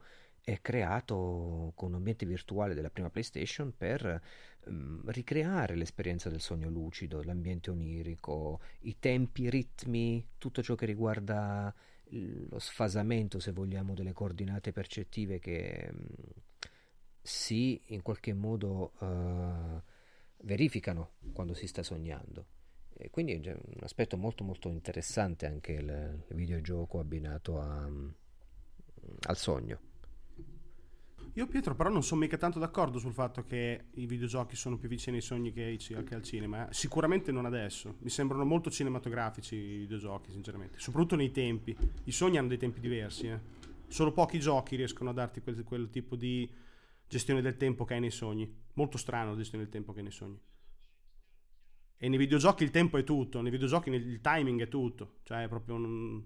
e creato con un ambiente virtuale della prima PlayStation per um, ricreare l'esperienza del sogno lucido, l'ambiente onirico, i tempi, i ritmi, tutto ciò che riguarda lo sfasamento, se vogliamo, delle coordinate percettive che um, si in qualche modo uh, verificano quando si sta sognando. E quindi è un aspetto molto molto interessante anche il, il videogioco abbinato a, al sogno. Io Pietro però non sono mica tanto d'accordo sul fatto che i videogiochi sono più vicini ai sogni che, che al cinema. Sicuramente non adesso. Mi sembrano molto cinematografici i videogiochi, sinceramente. Soprattutto nei tempi. I sogni hanno dei tempi diversi. Eh. Solo pochi giochi riescono a darti quel, quel tipo di gestione del tempo che hai nei sogni. Molto strano la gestione del tempo che hai nei sogni. E nei videogiochi il tempo è tutto, nei videogiochi il timing è tutto. Cioè è proprio un...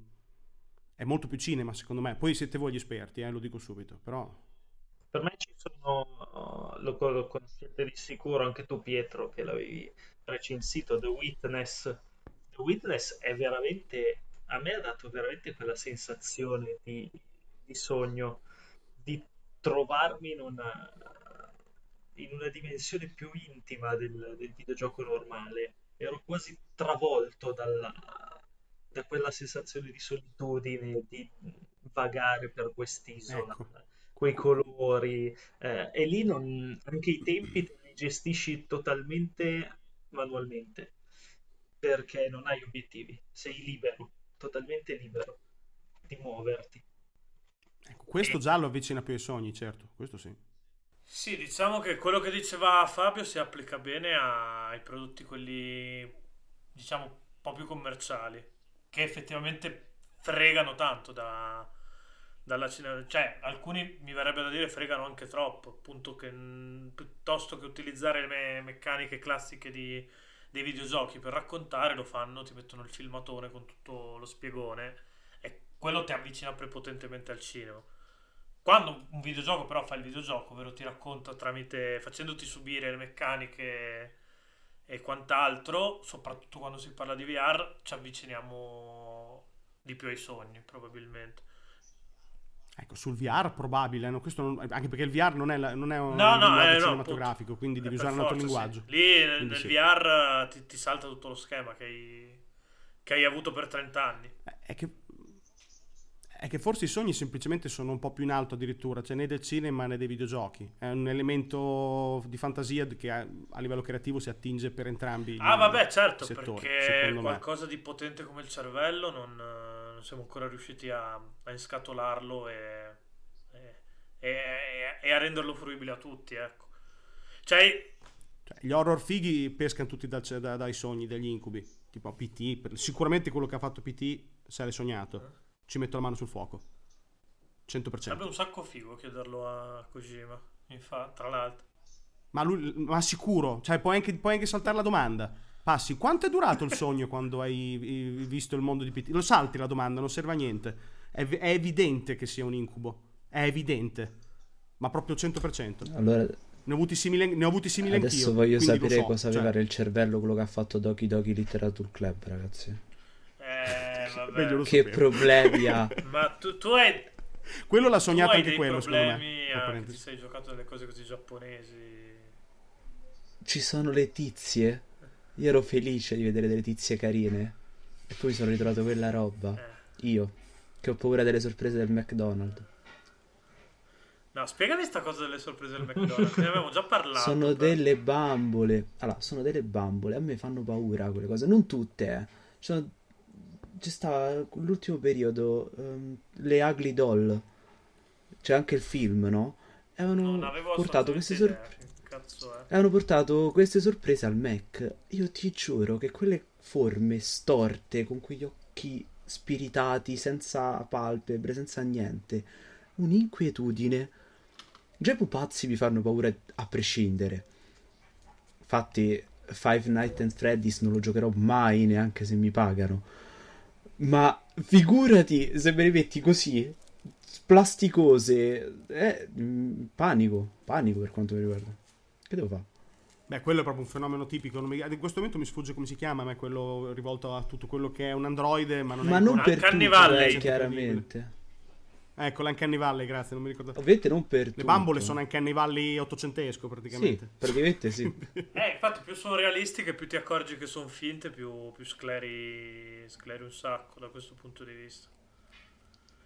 È molto più cinema secondo me. Poi siete voi gli esperti, eh, lo dico subito. Però... Per me ci sono, lo, lo conoscete di sicuro anche tu Pietro che l'avevi recensito, The Witness. The Witness è veramente, a me ha dato veramente quella sensazione di, di sogno, di trovarmi in una, in una dimensione più intima del, del, videogioco normale. Ero quasi travolto dalla, da quella sensazione di solitudine, di vagare per quest'isola, ecco. quei colori. Eh, e lì non, anche i tempi te li gestisci totalmente manualmente, perché non hai obiettivi, sei libero, totalmente libero di muoverti. Ecco, questo già lo avvicina più ai sogni, certo, questo sì. Sì, diciamo che quello che diceva Fabio si applica bene ai prodotti quelli, diciamo, po' più commerciali, che effettivamente fregano tanto da, dalla cinema. Cioè, alcuni mi verrebbe da dire fregano anche troppo, appunto che piuttosto che utilizzare le me- meccaniche classiche di, dei videogiochi per raccontare, lo fanno, ti mettono il filmatone con tutto lo spiegone quello ti avvicina prepotentemente al cinema. Quando un videogioco però fa il videogioco, ovvero ti racconta tramite facendoti subire le meccaniche e quant'altro, soprattutto quando si parla di VR, ci avviciniamo di più ai sogni, probabilmente. Ecco, sul VR probabile, no? Questo non- anche perché il VR non è, la- non è un No, no, linguaggio eh, cinematografico, quindi Eh, devi usare un altro linguaggio. sì. Lì nel, Quindi nel sì. VR ti, ti salta tutto lo schema che hai, che hai avuto per 30 anni. Eh, È che, è che forse i sogni semplicemente sono un po' più in alto addirittura, cioè né del cinema né dei videogiochi. È un elemento di fantasia che a, a livello creativo si attinge per entrambi. Ah, vabbè, certo, settori, perché secondo me. qualcosa di potente come il cervello non, eh, non siamo ancora riusciti a, a inscatolarlo e, e- e- e a renderlo fruibile a tutti, ecco. Cioè, Cioè, gli horror fighi pescano tutti dal- da- dai sogni, dagli incubi. Tipo PT, per- sicuramente quello che ha fatto PT, se l'è sognato, ci metto la mano sul fuoco. 100%. sarebbe un sacco figo chiederlo a Kojima, infatti, tra l'altro. Ma, lui, ma sicuro, cioè puoi anche, puoi anche saltare la domanda. Passi, quanto è durato il sogno quando hai, visto il mondo di PT? Lo salti la domanda, non serve a niente. È, è evidente che sia un incubo. È evidente. Ma proprio 100%. Allora, Ne ho avuti simili, ne ho avuti simili adesso anch'io. voglio quindi lo sapere so, cosa cioè, aveva nel cervello quello che ha fatto Doki Doki Literature Club, ragazzi. Eh, vabbè. Che problemi ha. [laughs] Ma tu, tu hai, Quello l'ha sognato anche quello, secondo me. problemi Tra a- che ti sei giocato delle cose così giapponesi. Ci sono le tizie. Io ero felice di vedere delle tizie carine. E poi mi sono ritrovato quella roba. Eh. Io, che ho paura delle sorprese del McDonald's. No, spiegami sta cosa delle sorprese del McDonald's. Ne avevamo già parlato. [laughs] Sono però. delle bambole. Allora, sono delle bambole. A me fanno paura quelle cose. Non tutte, eh. Ci sono- C'è stava l'ultimo periodo. ehm, le Ugly Doll. C'è anche il film, no? Avevano Non avevo portato queste sorprese. Hanno portato queste sorprese al Mac. Io ti giuro che quelle forme storte, con quegli occhi spiritati, senza palpebre, senza niente, un'inquietudine. Già i pupazzi mi fanno paura a prescindere. Infatti, Five Nights at Freddy's non lo giocherò mai, neanche se mi pagano. Ma figurati se me le metti così, plasticose, eh, mm, panico, panico per quanto mi riguarda. Che devo fare? Beh, quello è proprio un fenomeno tipico. non mi- In questo momento mi sfugge come si chiama, ma è quello rivolto a tutto quello che è un androide, ma non Ma è non per Valley. eh, chiaramente. Ecco, l'Uncanny Valley, grazie, non mi ricordo. Ovviamente non per Le tutto. bambole sono Uncanny Valley ottocentesco, Sì, praticamente. praticamente sì. [laughs] Eh, infatti, più sono realistiche, più ti accorgi che sono finte, più, più scleri, scleri un sacco da questo punto di vista.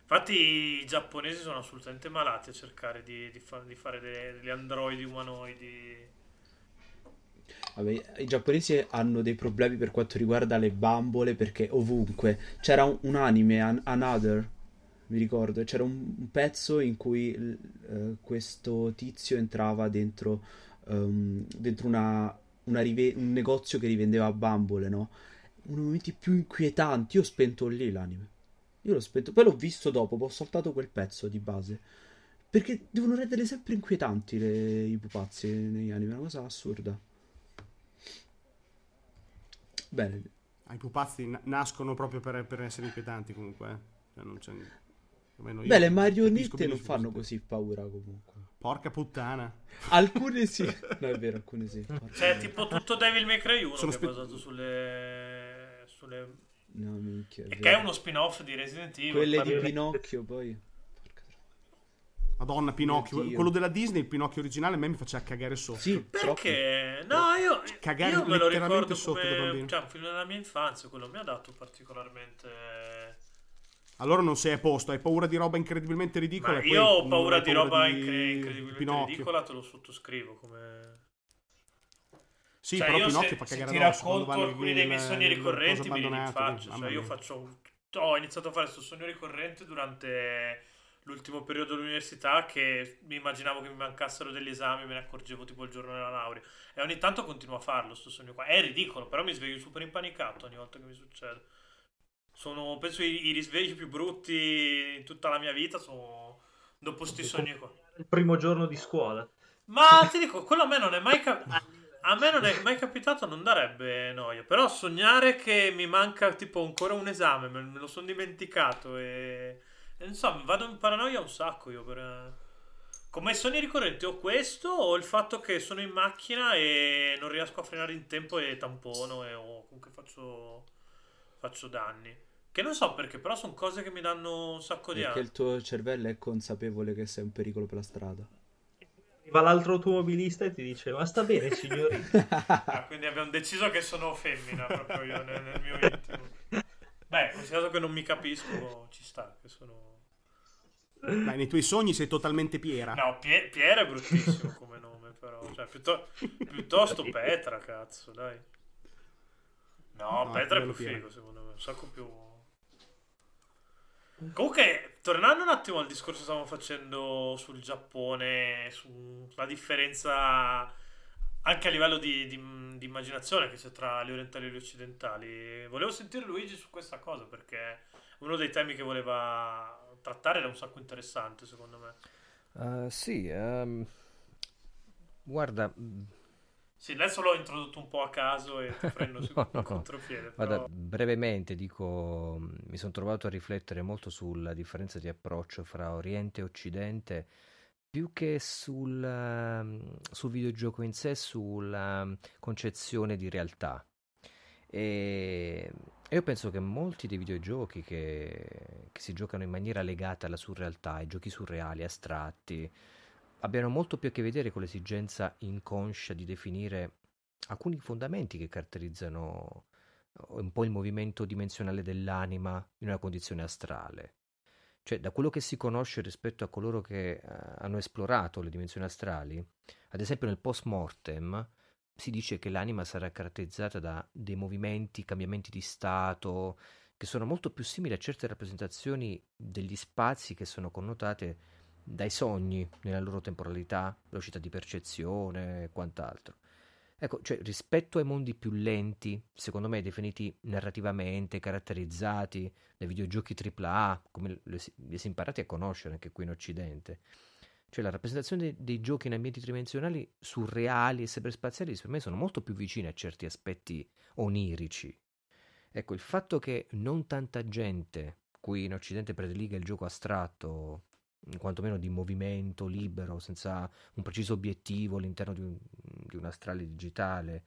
Infatti, i giapponesi sono assolutamente malati a cercare di, di fa- di fare de- degli androidi umanoidi. Vabbè, i giapponesi hanno dei problemi per quanto riguarda le bambole perché ovunque c'era un, un anime, An- Another, mi ricordo, c'era un, un pezzo in cui eh, questo tizio entrava dentro, ehm, dentro una, una rive- un negozio che rivendeva bambole, no? Uno dei momenti più inquietanti. Io ho spento lì l'anime. Io l'ho spento, poi l'ho visto dopo, ho saltato quel pezzo di base. Perché devono rendere sempre inquietanti le- i pupazzi negli anime, è una cosa assurda. Bene, Ah, I pupazzi na- nascono proprio per, per essere inquietanti, comunque. eh. Cioè, non c'è... io Beh, le marionette non fanno così paura comunque. Porca puttana. Alcune sì. [laughs] No, è vero, alcune sì. Porca Cioè, miseria. tipo tutto Devil May Cry 1 Sono che è spe- basato sulle... sulle... No, minchia. è e che è uno spin-off di Resident Evil. Quelle di. Pinocchio poi. Madonna, Pinocchio. Dio. Quello della Disney, il Pinocchio originale, a me mi faceva cagare sotto. Sì, troppo. Perché? No, io, Cagare io me lo ricordo sotto da come bambino. cioè, un film della mia infanzia, quello mi ha dato particolarmente... Allora non sei a posto, hai paura di roba incredibilmente ridicola. Ma io ho paura di roba di incre- incredibilmente Pinocchio. ridicola, te lo sottoscrivo come... Sì, Cioè, però io Pinocchio se, fa se cagare ti addosso, quando racconto alcuni dei miei sogni ricorrenti me li faccio, cioè io faccio... Ho iniziato a fare questo sogno ricorrente durante l'ultimo periodo dell'università che mi immaginavo che mi mancassero degli esami, me ne accorgevo tipo il giorno della laurea. E ogni tanto continuo a farlo, sto sogno qua. È ridicolo, però mi sveglio super impanicato ogni volta che mi succede. Sono, penso, i, i risvegli più brutti in tutta la mia vita sono dopo sti sogni qua. Il primo giorno di scuola. Ma ti dico, quello a me non è mai capitato. A me non è mai capitato, non darebbe noia. Però sognare che mi manca tipo ancora un esame, me, lo sono dimenticato e... e non so, vado in paranoia un sacco io per... Come sogni ricorrenti o questo o il fatto che sono in macchina e non riesco a frenare in tempo e tampono e o comunque faccio, faccio danni. Che non so perché, però sono cose che mi danno un sacco di Perché ansia. il tuo cervello è consapevole che sei un pericolo per la strada. Va l'altro automobilista e ti dice: Ma sta bene, signori. [laughs] Ah, quindi abbiamo deciso che sono femmina proprio io nel, nel mio intimo. Beh, considerato che non mi capisco, ci sta che sono... Beh, nei tuoi sogni sei totalmente Piera. No, Pie- Piera è bruttissimo come nome, però. Cioè, piutto- piuttosto Petra, cazzo, dai. No, No, Petra è più Piera. figo, secondo me. Un sacco più... Comunque, tornando un attimo al discorso che stavamo facendo sul Giappone, sulla differenza anche a livello di, di- di immaginazione che c'è tra gli orientali e gli occidentali, volevo sentire Luigi su questa cosa perché è uno dei temi che voleva trattare era un sacco interessante, secondo me. Eh, sì, ehm, guarda, Sì, adesso l'ho introdotto un po' a caso e ti prendo su [laughs] No, in no. contropiede, Guarda, però... brevemente dico, mh, mi sono trovato a riflettere molto sulla differenza di approccio fra Oriente e Occidente, più che sul, ehm, sul videogioco in sé, sulla mm, concezione di realtà. E io penso che molti dei videogiochi che, che si giocano in maniera legata alla surrealtà, i giochi surreali, astratti, abbiano molto più a che vedere con l'esigenza inconscia di definire alcuni fondamenti che caratterizzano un po' il movimento dimensionale dell'anima in una condizione astrale. Cioè, da quello che si conosce rispetto a coloro che eh, hanno esplorato le dimensioni astrali, ad esempio nel post-mortem si dice che l'anima sarà caratterizzata da dei movimenti, cambiamenti di stato, che sono molto più simili a certe rappresentazioni degli spazi che sono connotate dai sogni nella loro temporalità, velocità di percezione e quant'altro. Ecco, cioè rispetto ai mondi più lenti, secondo me definiti narrativamente, caratterizzati dai videogiochi AAA, come li si, è imparati a conoscere anche qui in Occidente, cioè la rappresentazione dei, dei giochi in ambienti tridimensionali surreali e cyberspaziali per me sono molto più vicine a certi aspetti onirici. Ecco, il fatto che non tanta gente qui in Occidente prediliga il gioco astratto, quantomeno di movimento libero, senza un preciso obiettivo all'interno di un, di un astrale digitale,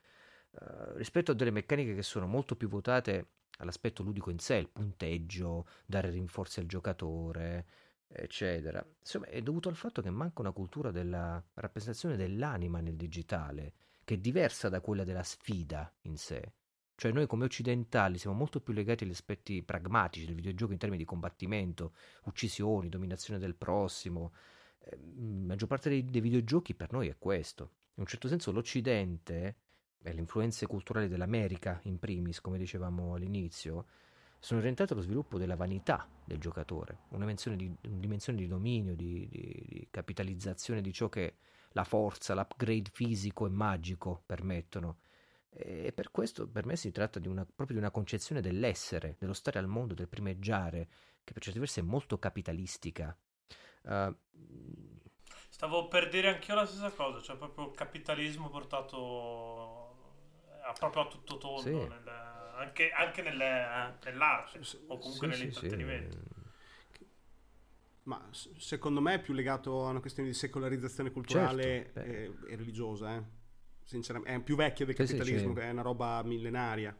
eh, rispetto a delle meccaniche che sono molto più votate all'aspetto ludico in sé, il punteggio, dare rinforzi al giocatore, eccetera. Insomma, è dovuto al fatto che manca una cultura della rappresentazione dell'anima nel digitale, che è diversa da quella della sfida in sé. Cioè noi come occidentali siamo molto più legati agli aspetti pragmatici del videogioco in termini di combattimento, uccisioni, dominazione del prossimo. Eh, La maggior parte dei, dei videogiochi per noi è questo. In un certo senso l'Occidente e le influenze culturali dell'America, in primis, come dicevamo all'inizio, sono orientate allo sviluppo della vanità del giocatore, una dimensione di, una dimensione di dominio, di, di- di capitalizzazione di ciò che la forza, l'upgrade fisico e magico permettono. E per questo per me si tratta di una, proprio di una concezione dell'essere, dello stare al mondo, del primeggiare, che per certi versi è molto capitalistica. Uh, Stavo per dire anch'io la stessa cosa, cioè proprio il capitalismo portato a, proprio a tutto tondo, Sì. nel- anche, anche nelle- nell'arte o comunque sì, nell'intrattenimento. sì. Ma s- secondo me è più legato a una questione di secolarizzazione culturale Certo, e, e religiosa, eh. Sinceramente, è più vecchia del sì, capitalismo, sì. è una roba millenaria.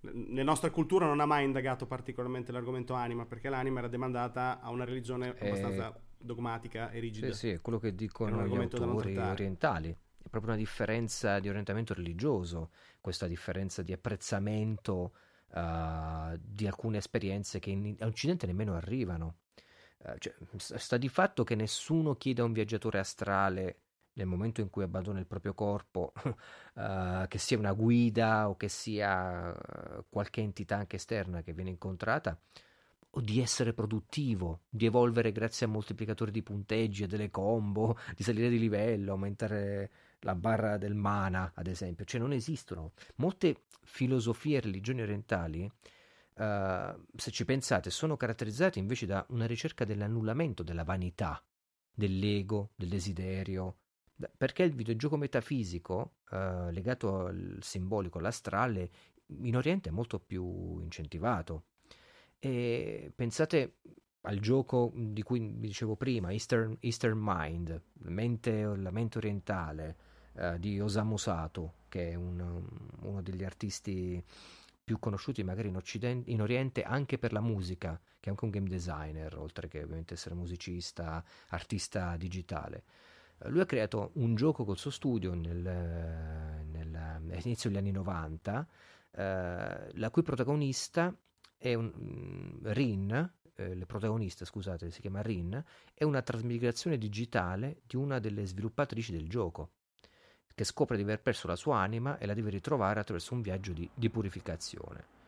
Nella nostra cultura non ha mai indagato particolarmente l'argomento anima, perché l'anima era demandata a una religione Eh, abbastanza dogmatica e rigida. Sì, sì, è quello che dicono gli autori orientali. È proprio una differenza di orientamento religioso, questa differenza di apprezzamento eh, di alcune esperienze che in Occidente nemmeno arrivano. Eh, cioè, sta di fatto che nessuno chiede a un viaggiatore astrale nel momento in cui abbandona il proprio corpo, [laughs] eh, che sia una guida o che sia eh, qualche entità anche esterna che viene incontrata, o di essere produttivo, di evolvere grazie a moltiplicatori di punteggi, a delle combo, [laughs] di salire di livello, aumentare la barra del mana, ad esempio. Cioè non esistono. Molte filosofie e religioni orientali, uh, se ci pensate, sono caratterizzate invece da una ricerca dell'annullamento della vanità, dell'ego, del desiderio. Perché il videogioco metafisico, uh, legato al simbolico, all'astrale, in Oriente è molto più incentivato. E pensate al gioco di cui vi dicevo prima, Eastern, Eastern Mind, mente, la mente orientale uh, di Osamu Sato, che è un, uno degli artisti più conosciuti magari in, Occidente, in Oriente anche per la musica, che è anche un game designer, oltre che ovviamente essere musicista, artista digitale. Lui ha creato un gioco col suo studio all'inizio degli anni 90, eh, la cui protagonista è un mm, Rin, eh, le protagoniste, scusate, si chiama Rin, è una trasmigrazione digitale di una delle sviluppatrici del gioco, che scopre di aver perso la sua anima e la deve ritrovare attraverso un viaggio di, di purificazione.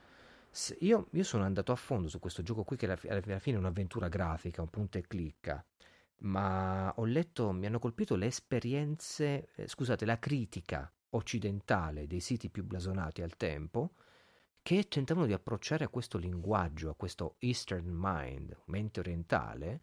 Io, io, sono andato a fondo su questo gioco qui, che alla, alla fine è un'avventura grafica, un punto e clicca, ma ho letto, mi hanno colpito le esperienze, eh, scusate, la critica occidentale dei siti più blasonati al tempo, che tentavano di approcciare a questo linguaggio, a questo Eastern Mind, mente orientale,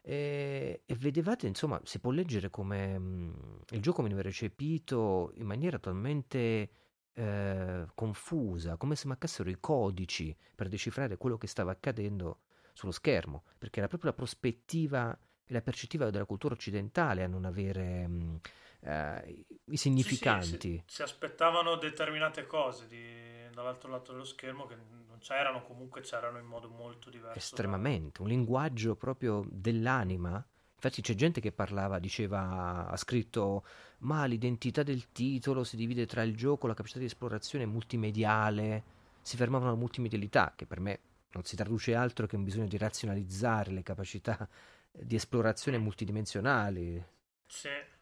e, e vedevate, insomma, si può leggere come mh, mm, il gioco veniva recepito in maniera totalmente eh, confusa, come se mancassero i codici per decifrare quello che stava accadendo sullo schermo, perché era proprio la prospettiva e la percettiva della cultura occidentale a non avere mh, mm, eh, i significanti. Sì, sì, si, si, aspettavano determinate cose di, dall'altro lato dello schermo che non c'erano, comunque c'erano in modo molto diverso. Estremamente, da... un linguaggio proprio dell'anima. Infatti c'è gente che parlava, diceva, ha scritto, ma l'identità del titolo si divide tra il gioco, la capacità di esplorazione multimediale, si fermavano alla multimedialità, che per me non si traduce altro che un bisogno di razionalizzare le capacità di esplorazione multidimensionali. Sì.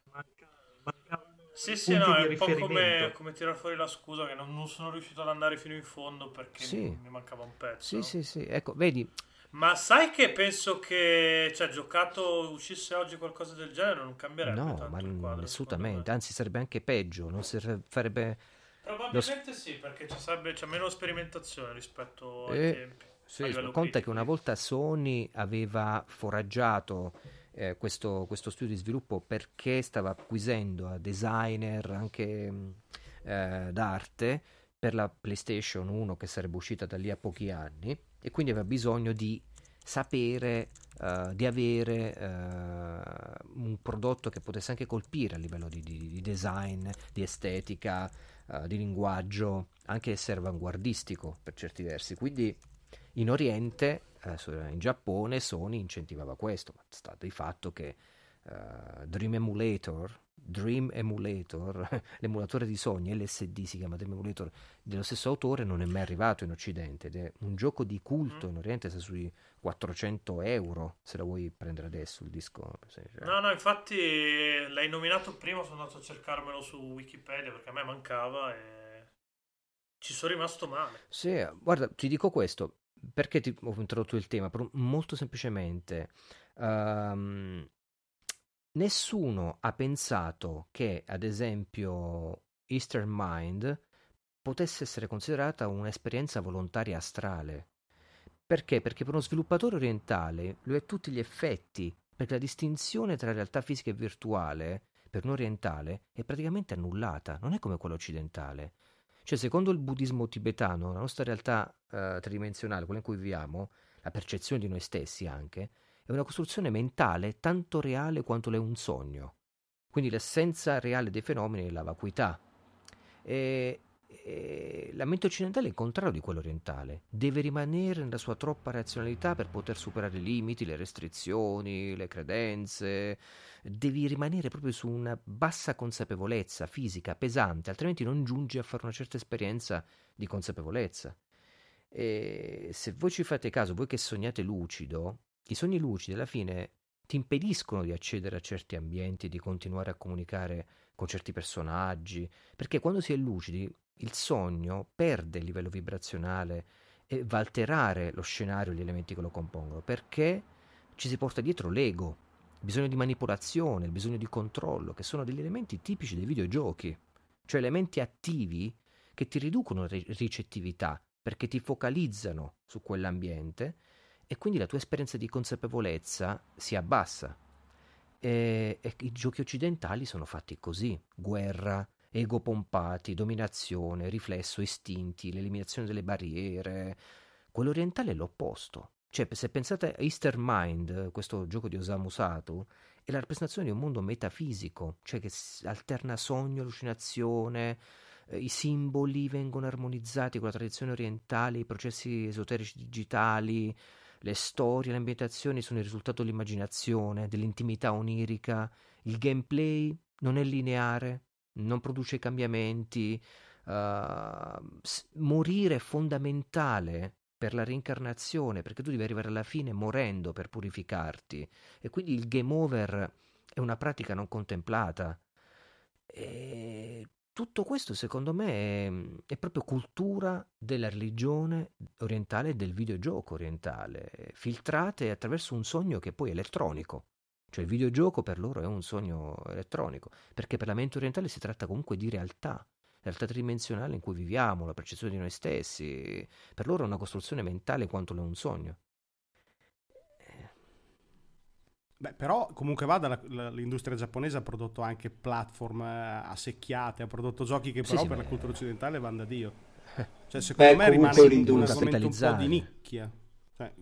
Sì, sì, no, è un po' come, come tirare fuori la scusa che non, non, sono riuscito ad andare fino in fondo perché sì. mi, mi, mancava un pezzo. Sì, sì, sì, ecco, vedi. Ma sai che penso che, cioè, giocato, uscisse oggi qualcosa del genere non cambierebbe no, tanto ma il quadro, assolutamente, anzi sarebbe anche peggio, non farebbe... Probabilmente lo... sì, perché ci sarebbe, c'è meno sperimentazione rispetto ai eh, tempi. Sì, conta che una volta Sony aveva foraggiato eh, questo, questo, studio di sviluppo perché stava acquisendo a designer anche mm, eh, d'arte per la PlayStation 1 che sarebbe uscita da lì a pochi anni e quindi aveva bisogno di sapere, uh, di avere uh, un prodotto che potesse anche colpire a livello di, di, di design, di estetica, uh, di linguaggio, anche essere avanguardistico per certi versi. Quindi in Oriente eh, in Giappone Sony incentivava questo, ma sta di fatto che uh, Dream Emulator, Dream Emulator, [laughs] l'emulatore di Sony, LSD si chiama Dream Emulator, dello stesso autore non è mai arrivato in Occidente ed è un gioco di culto mm. in Oriente, sta sui 400 euro se lo vuoi prendere adesso il disco. No, no, infatti l'hai nominato prima, sono andato a cercarmelo su Wikipedia perché a me mancava e ci sono rimasto male. Sì, guarda, ti dico questo, perché ti ho introdotto il tema? Molto semplicemente, um, nessuno ha pensato che, ad esempio, Eastern Mind potesse essere considerata un'esperienza volontaria astrale. Perché? Perché per uno sviluppatore orientale lui ha tutti gli effetti, perché la distinzione tra realtà fisica e virtuale per un orientale è praticamente annullata, non è come quella occidentale. Cioè, secondo il buddismo tibetano, la nostra realtà uh, tridimensionale, quella in cui viviamo, la percezione di noi stessi anche, è una costruzione mentale tanto reale quanto l'è un sogno. Quindi l'essenza reale dei fenomeni è la vacuità. E, e la mente occidentale è il contrario di quella orientale. Deve rimanere nella sua troppa razionalità per poter superare i limiti, le restrizioni, le credenze, devi rimanere proprio su una bassa consapevolezza fisica, pesante, altrimenti non giungi a fare una certa esperienza di consapevolezza. E se voi ci fate caso, voi che sognate lucido, i sogni lucidi alla fine ti impediscono di accedere a certi ambienti, di continuare a comunicare con certi personaggi, perché quando si è lucidi il sogno perde il livello vibrazionale e va a alterare lo scenario, gli elementi che lo compongono, perché ci si porta dietro l'ego, il bisogno di manipolazione, il bisogno di controllo, che sono degli elementi tipici dei videogiochi, cioè elementi attivi che ti riducono la ricettività, perché ti focalizzano su quell'ambiente e quindi la tua esperienza di consapevolezza si abbassa. E, e i giochi occidentali sono fatti così, guerra, ego pompati, dominazione, riflesso, istinti, l'eliminazione delle barriere. Quello orientale è l'opposto. Cioè, se pensate a Easter Mind, questo gioco di Osamu Satu, è la rappresentazione di un mondo metafisico, cioè che alterna sogno, allucinazione, eh, i simboli vengono armonizzati con la tradizione orientale, i processi esoterici digitali, le storie, le ambientazioni sono il risultato dell'immaginazione, dell'intimità onirica, il gameplay non è lineare, non produce cambiamenti, uh, morire è fondamentale per la reincarnazione, perché tu devi arrivare alla fine morendo per purificarti e quindi il game over è una pratica non contemplata. E tutto questo secondo me è, è, proprio cultura della religione orientale e del videogioco orientale, filtrate attraverso un sogno che poi è elettronico. Cioè il videogioco per loro è un sogno elettronico, perché per la mente orientale si tratta comunque di realtà, realtà tridimensionale in cui viviamo, la percezione di noi stessi. Per loro è una costruzione mentale quanto è un sogno. Beh, però comunque vada, la, la, l'industria giapponese ha prodotto anche platform eh, assecchiate, ha prodotto giochi che però sì, per beh. la cultura occidentale vanno da Dio. Cioè, secondo Beh, me rimane un argomento un po' di nicchia. Cioè,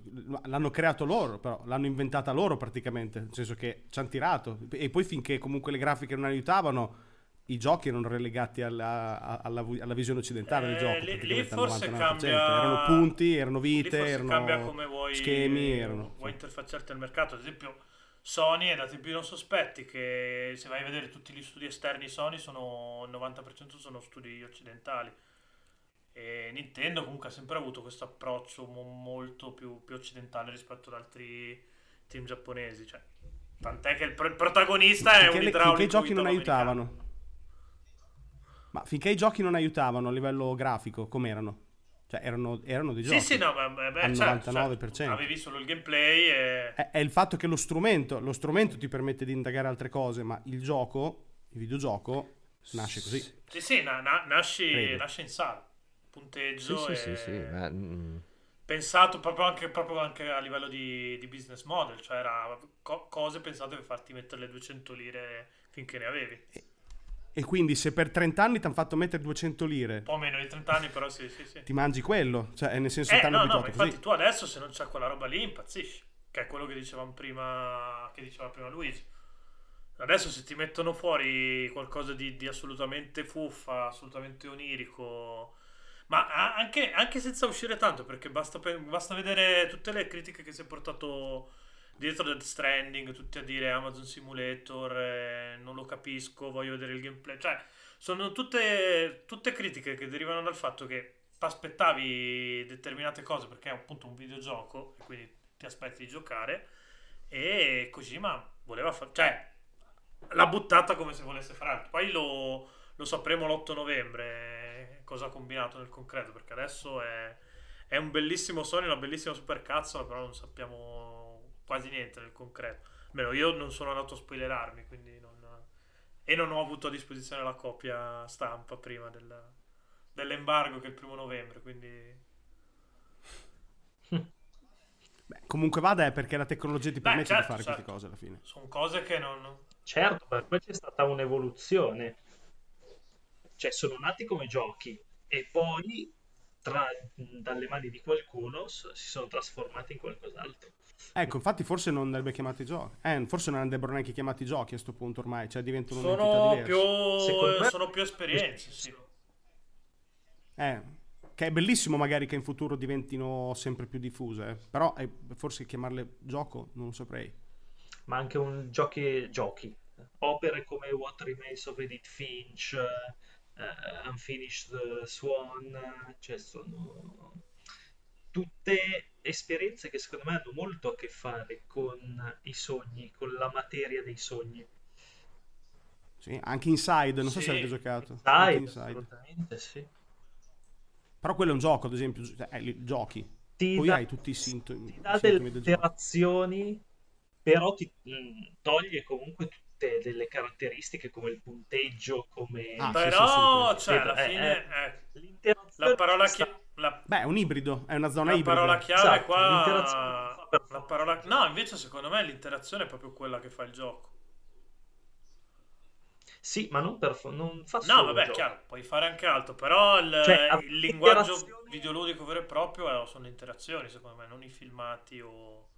l'hanno creato loro, però l'hanno inventata loro praticamente, nel senso che ci hanno tirato. E poi finché comunque le grafiche non aiutavano, i giochi erano relegati alla, alla, alla visione occidentale eh, del gioco. Lì, lì forse cambia... Erano punti, erano vite, erano vuoi, schemi. Erano, vuoi interfacciarti al mercato. Ad esempio, Sony è da tempi non sospetti che se vai a vedere tutti gli studi esterni Sony, sono, il 90% sono studi occidentali e Nintendo comunque ha sempre avuto questo approccio molto più, più, occidentale rispetto ad altri team giapponesi. Cioè, tant'è che il, il protagonista finché è un idraulico. Finché i giochi non aiutavano. Ma finché i giochi non aiutavano a livello grafico, com'erano? Cioè, erano, erano dei giochi. Sì, sì, no, beh, beh, al certo, 99%. Certo. Avevi solo il gameplay e... È, è, il fatto che lo strumento, lo strumento ti permette di indagare altre cose, ma il gioco, il videogioco, nasce così. Sì, sì, na- na- nasce, nasce in sala punteggio. Sì, e... sì, sì, sì. Ma... Mm. Pensato proprio anche, proprio anche, a livello di, di business model, cioè era co- cose pensate per farti mettere le 200 lire finché ne avevi. E, e quindi se per 30 anni ti hanno fatto mettere 200 lire... Un po' meno di 30 anni, però sì, sì, sì. Ti mangi quello, cioè nel senso eh, ti hanno no, abituato no, infatti tu adesso se non c'è quella roba lì impazzisci, che è quello che dicevamo prima, che diceva prima Luigi. Adesso se ti mettono fuori qualcosa di, di assolutamente fuffa, assolutamente onirico ma anche, anche, senza uscire tanto, perché basta, basta, vedere tutte le critiche che si è portato dietro Dead Stranding, tutti a dire Amazon Simulator, eh, non lo capisco, voglio vedere il gameplay. Cioè, sono tutte, tutte critiche che derivano dal fatto che ti aspettavi determinate cose perché è appunto un videogioco e quindi ti aspetti di giocare e Kojima voleva fare... cioè l'ha buttata come se volesse fare altro. Poi lo, lo sapremo l'8 novembre cosa ha combinato nel concreto, perché adesso è, è un bellissimo Sony, una bellissima supercazzola, però non sappiamo quasi niente nel concreto. Almeno io non sono andato a spoilerarmi, quindi non... E non ho avuto a disposizione la copia stampa prima del, dell'embargo che è il primo novembre, quindi... Beh, comunque vada è perché la tecnologia ti permette Beh, certo, di fare certo. queste cose alla fine. Sono cose che non... Certo, poi c'è stata un'evoluzione cioè, sono nati come giochi e poi tra, dalle mani di qualcuno si sono trasformati in qualcos'altro. Ecco, infatti forse non andrebbe chiamati giochi. Eh, forse non andrebbero neanche chiamati giochi a questo punto ormai, cioè diventano sono più, me... sono più esperienze, sì. Eh, che è bellissimo magari che in futuro diventino sempre più diffuse, eh. però eh, forse chiamarle gioco non lo saprei. Ma anche un giochi, giochi. opere come What Remains of Edith Finch, uh, Unfinished Swan, cioè sono tutte esperienze che secondo me hanno molto a che fare con i sogni, con la materia dei sogni. Sì, anche Inside, non sì, so se avete giocato. Inside, inside. assolutamente sì. Però quello è un gioco, ad esempio, eh, giochi. Ti Poi dà, hai tutti i sintomi. ti dà delle interazioni, però ti mh, toglie comunque tutte delle caratteristiche come il punteggio, come Ah, sì, Però, sì, cioè, alla fine, eh, eh, l'interazione la parola chiave... La, Beh, è un ibrido, è una zona la ibrida. parola chiave Esatto, qua... l'interazione La parola... No, invece secondo me l'interazione è proprio quella che fa il gioco. Sì, ma non, per, non fa No, solo vabbè, gioco. chiaro, puoi fare anche altro, però il, Cioè, il linguaggio videoludico vero e proprio sono le interazioni, secondo me, non i filmati o...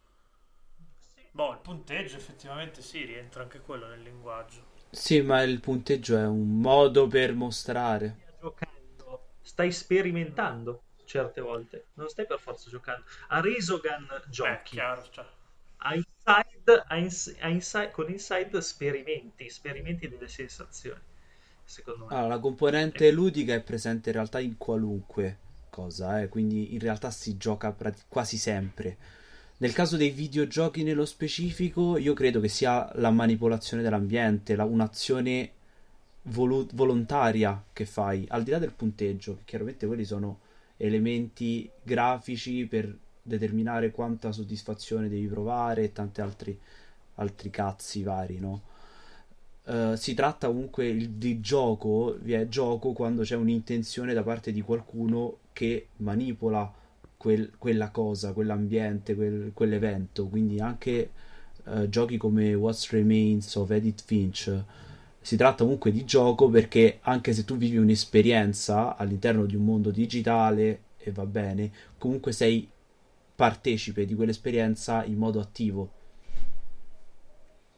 Boh, il punteggio effettivamente sì, rientra anche quello nel linguaggio. Sì, ma il punteggio è un modo per mostrare. Stai giocando, stai sperimentando certe volte, non stai per forza giocando. A Resogun Beh, giochi, chiaro, cioè. a Inside, a Ins- a Inside- con Inside sperimenti, sperimenti delle sensazioni, secondo me. Allora, la componente ludica è presente in realtà in qualunque cosa, eh, quindi in realtà si gioca prati- quasi sempre. Nel caso dei videogiochi nello specifico, io credo che sia la manipolazione dell'ambiente, la- un'azione volu- volontaria che fai, al di là del punteggio, che chiaramente quelli sono elementi grafici per determinare quanta soddisfazione devi provare e tanti altri, altri cazzi vari, no? Eh, si tratta comunque di gioco, vi è gioco quando c'è un'intenzione da parte di qualcuno che manipola quel- quella cosa, quell'ambiente, quel- quell'evento. Quindi anche eh, giochi come What Remains of Edith Finch. Si tratta comunque di gioco perché anche se tu vivi un'esperienza all'interno di un mondo digitale e va bene, comunque sei partecipe di quell'esperienza in modo attivo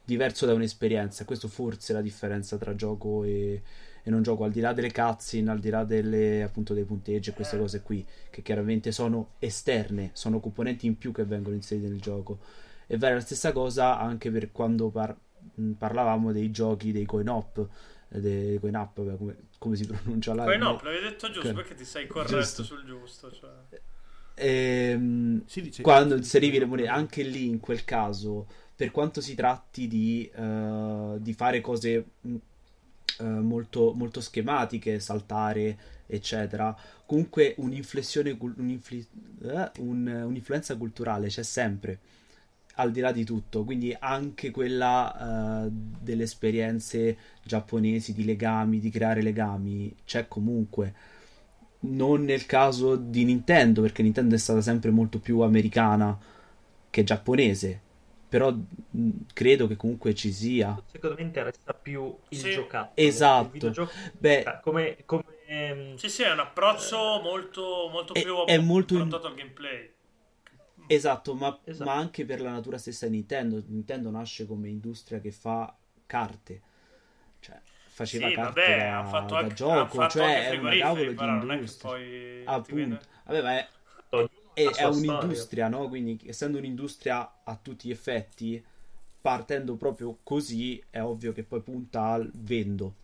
diverso da un'esperienza. Questo forse è la differenza tra gioco e, e non gioco, al di là delle cutscene, al di là delle, appunto, dei punteggi e queste cose qui, che chiaramente sono esterne, sono componenti in più che vengono inserite nel gioco. E vale la stessa cosa anche per quando par- mh, parlavamo dei giochi dei coin-op, eh, dei coin-up, vabbè, come, come si [laughs] pronuncia là? Poi no, No. l'avevi detto giusto perché ti sei corretto Giusto. sul giusto. Cioè. Ehm, Si dice- quando inserivi le monete, anche lì in quel caso, per quanto si tratti di, eh, di fare cose mh, eh, molto, molto schematiche, saltare, eccetera, comunque un'inflessione, un'infli- eh, un- un'influenza culturale c'è sempre, al di là di tutto, quindi anche quella eh, delle esperienze giapponesi, di legami, di creare legami, c'è comunque. Non nel caso di Nintendo, perché Nintendo è stata sempre molto più americana che giapponese. Però mh, credo che comunque ci sia. Secondo me interessa più il Sì. giocattolo. Esatto. Il Beh, Ah, come, come ehm, Sì, sì, è un approccio molto, molto È- più è molto in- al gameplay. esatto, ma, Esatto. ma anche per la natura stessa di Nintendo. Nintendo nasce come industria che fa carte. Cioè, faceva Sì, carte vabbè, da, ha fatto da anche, ha gioco, fatto cioè anche è frigoriferi, cavolo di però non è che industria. Appunto. viene- Vabbè, ma è, ognuno è, un'industria, no? Quindi, essendo un'industria a tutti gli effetti, partendo proprio così, è ovvio che poi punta al vendo.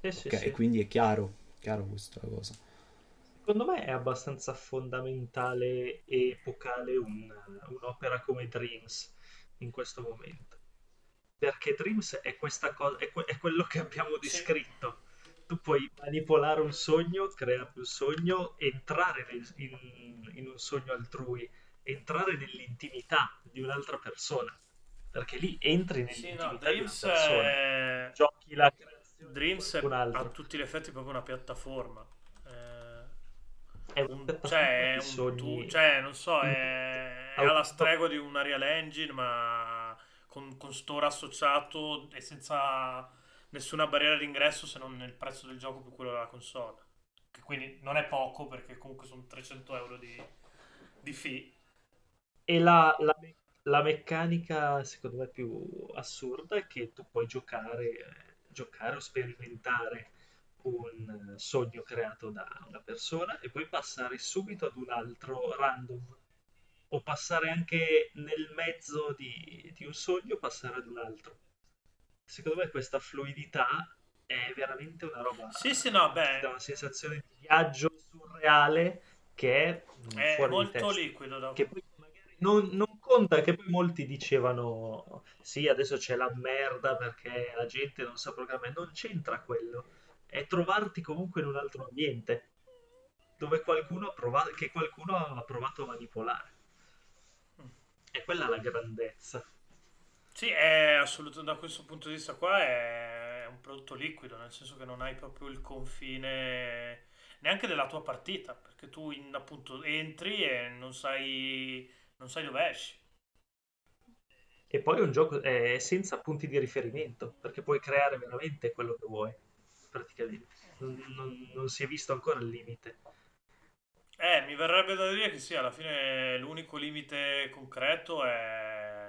Sì, sì, Ok, sì. quindi è chiaro, chiaro questa cosa. Secondo me è abbastanza fondamentale e epocale un- un'opera come Dreams in questo momento. Perché Dreams è questa cosa, è, que- è quello che abbiamo descritto. Tu puoi manipolare un sogno, creare un sogno, entrare nel- in, in un sogno altrui, entrare nell'intimità di un'altra persona. Perché lì entri Sì, nell'intimità no, di una Dreams persona. è... Giochi la creazione Dreams è a tutti gli effetti proprio una piattaforma. Eh, È un- cioè, è un tu- cioè, non so, è, è alla stregua di un Unreal Engine, ma con, con store associato e senza nessuna barriera d'ingresso se non nel prezzo del gioco più quello della console. Che quindi non è poco perché comunque sono 300 euro di, di fee. E la, la la meccanica, secondo me, più assurda è che tu puoi giocare, giocare o sperimentare un sogno creato da una persona e poi passare subito ad un altro random. O passare anche nel mezzo di, di un sogno, passare ad un altro. Secondo me questa fluidità è veramente una roba Sì, sì, no, ti dà beh, una sensazione di viaggio surreale che è mm, è molto liquido. Da... che poi magari non, non conta che poi molti dicevano sì adesso c'è la merda perché la gente non sa programmare non c'entra quello è trovarti comunque in un altro ambiente dove qualcuno ha provato, che qualcuno ha provato a manipolare. Quella è la grandezza. Sì, è assolutamente da questo punto di vista qua è un prodotto liquido, nel senso che non hai proprio il confine neanche della tua partita, perché tu in, appunto entri e non sai, non sai dove esci. E poi è un gioco è senza punti di riferimento, perché puoi creare veramente quello che vuoi, praticamente. Non, non- non si è visto ancora il limite. Eh, mi verrebbe da dire che sì, alla fine l'unico limite concreto è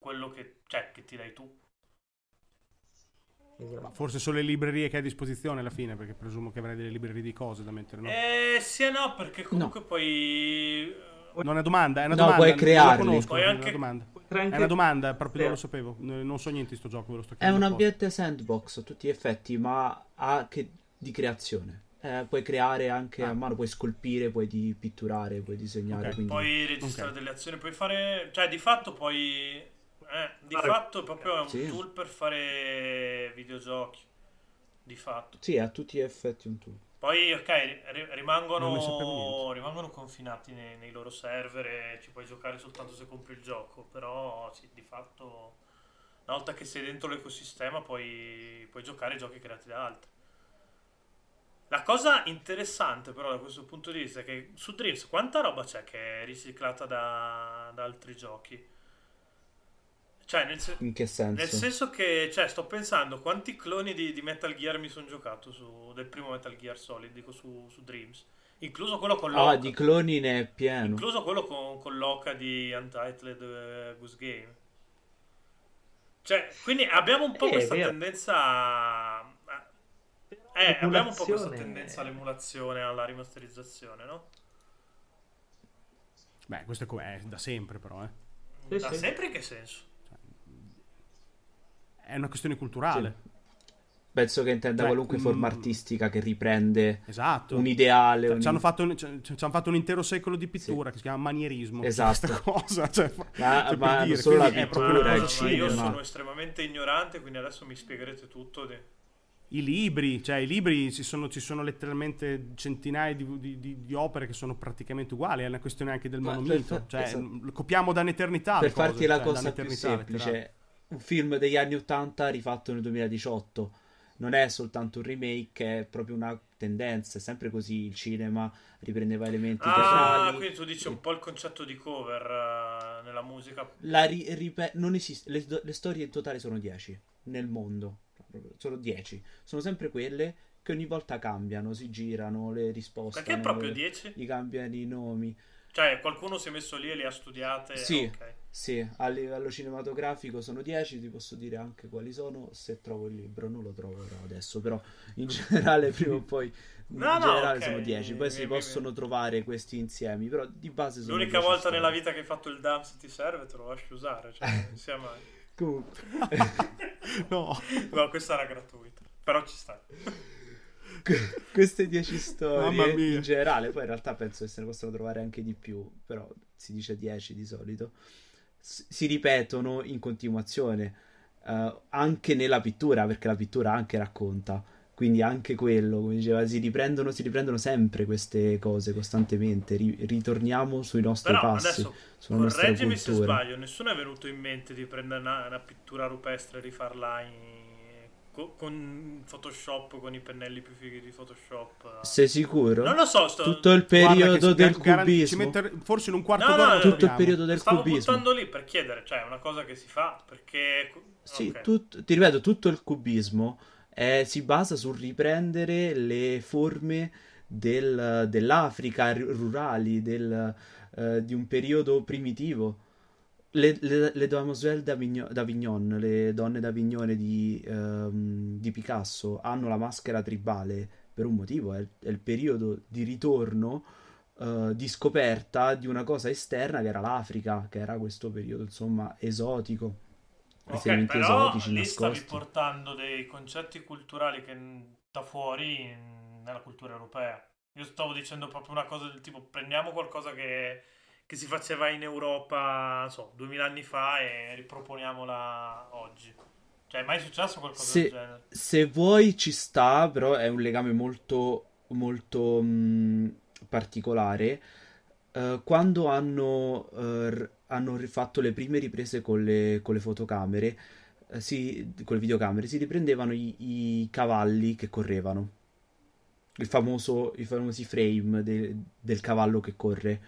quello che, cioè, che ti dai tu. Esatto. Ma forse solo le librerie che hai a disposizione alla fine, perché presumo che avrai delle librerie di cose da mettere, no? Eh, sì e no, perché comunque poi... eh, Non è domanda, è una No, domanda. puoi crearli. conosco, Puoi è una anche- domanda. Creare È anche- una domanda, proprio non lo sapevo. Non so niente di sto gioco, ve lo sto È chiedendo. un apposta. ambiente sandbox a tutti gli effetti, ma anche di creazione. Eh, puoi creare anche Ah. a mano, puoi scolpire, puoi di pitturare, puoi disegnare. Ok. quindi... Puoi registrare Ok. delle azioni, puoi fare... Cioè, di fatto puoi... Eh, di Fare- fatto è proprio un Sì. tool per fare videogiochi. Di fatto. Sì, a tutti gli effetti un tool. Poi, ok, rimangono, rimangono confinati nei, nei loro server e ci puoi giocare soltanto se compri il gioco. Però, sì, di fatto, una volta che sei dentro l'ecosistema, puoi, puoi giocare giochi creati da altri. La cosa interessante, però, da questo punto di vista è che su Dreams quanta roba c'è che è riciclata da, da altri giochi? Cioè, nel, se- In che senso? nel senso che, cioè, sto pensando quanti cloni di, di Metal Gear mi sono giocato su, del primo Metal Gear Solid, dico su, su Dreams. Incluso quello con Loca. Ah, di cloni ne è pieno. Incluso quello con, con Loca di Untitled eh, Goose Game. Cioè, quindi abbiamo un po' Eh, questa tendenza a... Eh, abbiamo un po' questa tendenza all'emulazione, alla rimasterizzazione, no? Beh, questo è, da sempre, però. Eh. Da sì. sempre in che senso? È una questione culturale. Penso che intenda Cioè, qualunque mm, forma artistica che riprende Esatto. un ideale. Cioè, un- Ci hanno, fatto un, ci- ci hanno fatto un intero secolo di pittura che si chiama manierismo. Esatto. Questa cosa. Cioè, Ma- cioè, ma dire, solo la pittura, il cosa ma io cinema. sono estremamente ignorante, quindi adesso mi spiegherete tutto. di- I libri, cioè i libri ci sono, ci sono letteralmente centinaia di, di- di- di opere che sono praticamente uguali, è una questione anche del Ma monomito, per fa- cioè esatto. copiamo da un'eternità per le cose, farti la cioè, cosa più semplice. Un film degli anni 80 rifatto nel 2018 non è soltanto un remake, è proprio una tendenza. È sempre così. Il cinema riprendeva elementi Ah, teatrali. quindi tu dici un po' il concetto di cover eh, nella musica. La ri- ripe- non esiste, le, le storie in totale sono 10 nel mondo. Sono 10. Sono sempre quelle che ogni volta cambiano, si girano, le risposte. Perché proprio 10? Gli cambiano i nomi. Cioè, qualcuno si è messo lì e le ha studiate. Sì. ok. Sì, a livello cinematografico sono 10, ti posso dire anche quali sono se trovo il libro, non lo troverò adesso, però in [laughs] generale prima o poi in No, no, generale ok, sono 10, poi mi- si mi- possono mi- trovare questi insiemi, però di base sono L'unica 10 volta storie. nella vita che hai fatto il dump se ti serve te lo lasci usare. Cioè, [laughs] non sia mai. Comunque, [laughs] No, No, questa era gratuita. Però ci sta. queste 10 storie in generale, poi in realtà penso che se ne possono trovare anche di più, però si dice 10 di solito, si ripetono in continuazione, eh, anche nella pittura, perché la pittura anche racconta. Quindi anche quello, come diceva, si riprendono, si riprendono sempre queste cose costantemente. ri- ritorniamo sui nostri Però passi, adesso sulla correggimi se sbaglio. Nessuno è venuto in mente di prendere una, una pittura rupestre e rifarla in- co- con Photoshop, con i pennelli più fighi di Photoshop. Sei sicuro? Non lo so, sto... Tutto il periodo del gar- cubismo. mette- forse in un quarto No, d'ora no, lo tutto il periodo del Stavo cubismo. buttando lì per chiedere, cioè è una cosa che si fa perché... Sì, ok. tut- ti ripeto, tutto il cubismo eh, si basa sul riprendere le forme del- dell'Africa ru- rurali, del, eh, di un periodo primitivo. Le, le, le Demoiselles d'Avignon, le donne d'Avignone di, ehm, di Picasso, hanno la maschera tribale per un motivo, è, è il periodo di ritorno, eh, di scoperta di una cosa esterna che era l'Africa, che era questo periodo, insomma, esotico. Ok, Inserimenti però esotici lì stavi portando dei concetti culturali che da fuori nella cultura europea. Io stavo dicendo proprio una cosa del tipo prendiamo qualcosa che, che si faceva in Europa, non so, 2000 anni fa e riproponiamola oggi. Cioè, è mai successo qualcosa Se- del genere? Se vuoi ci sta, però è un legame molto molto mh, particolare. Uh, quando hanno, uh, hanno rifatto le prime riprese con le, con le fotocamere, uh, si, con le videocamere, si riprendevano i, i cavalli che correvano. Il famoso, I famosi frame de, del cavallo che corre.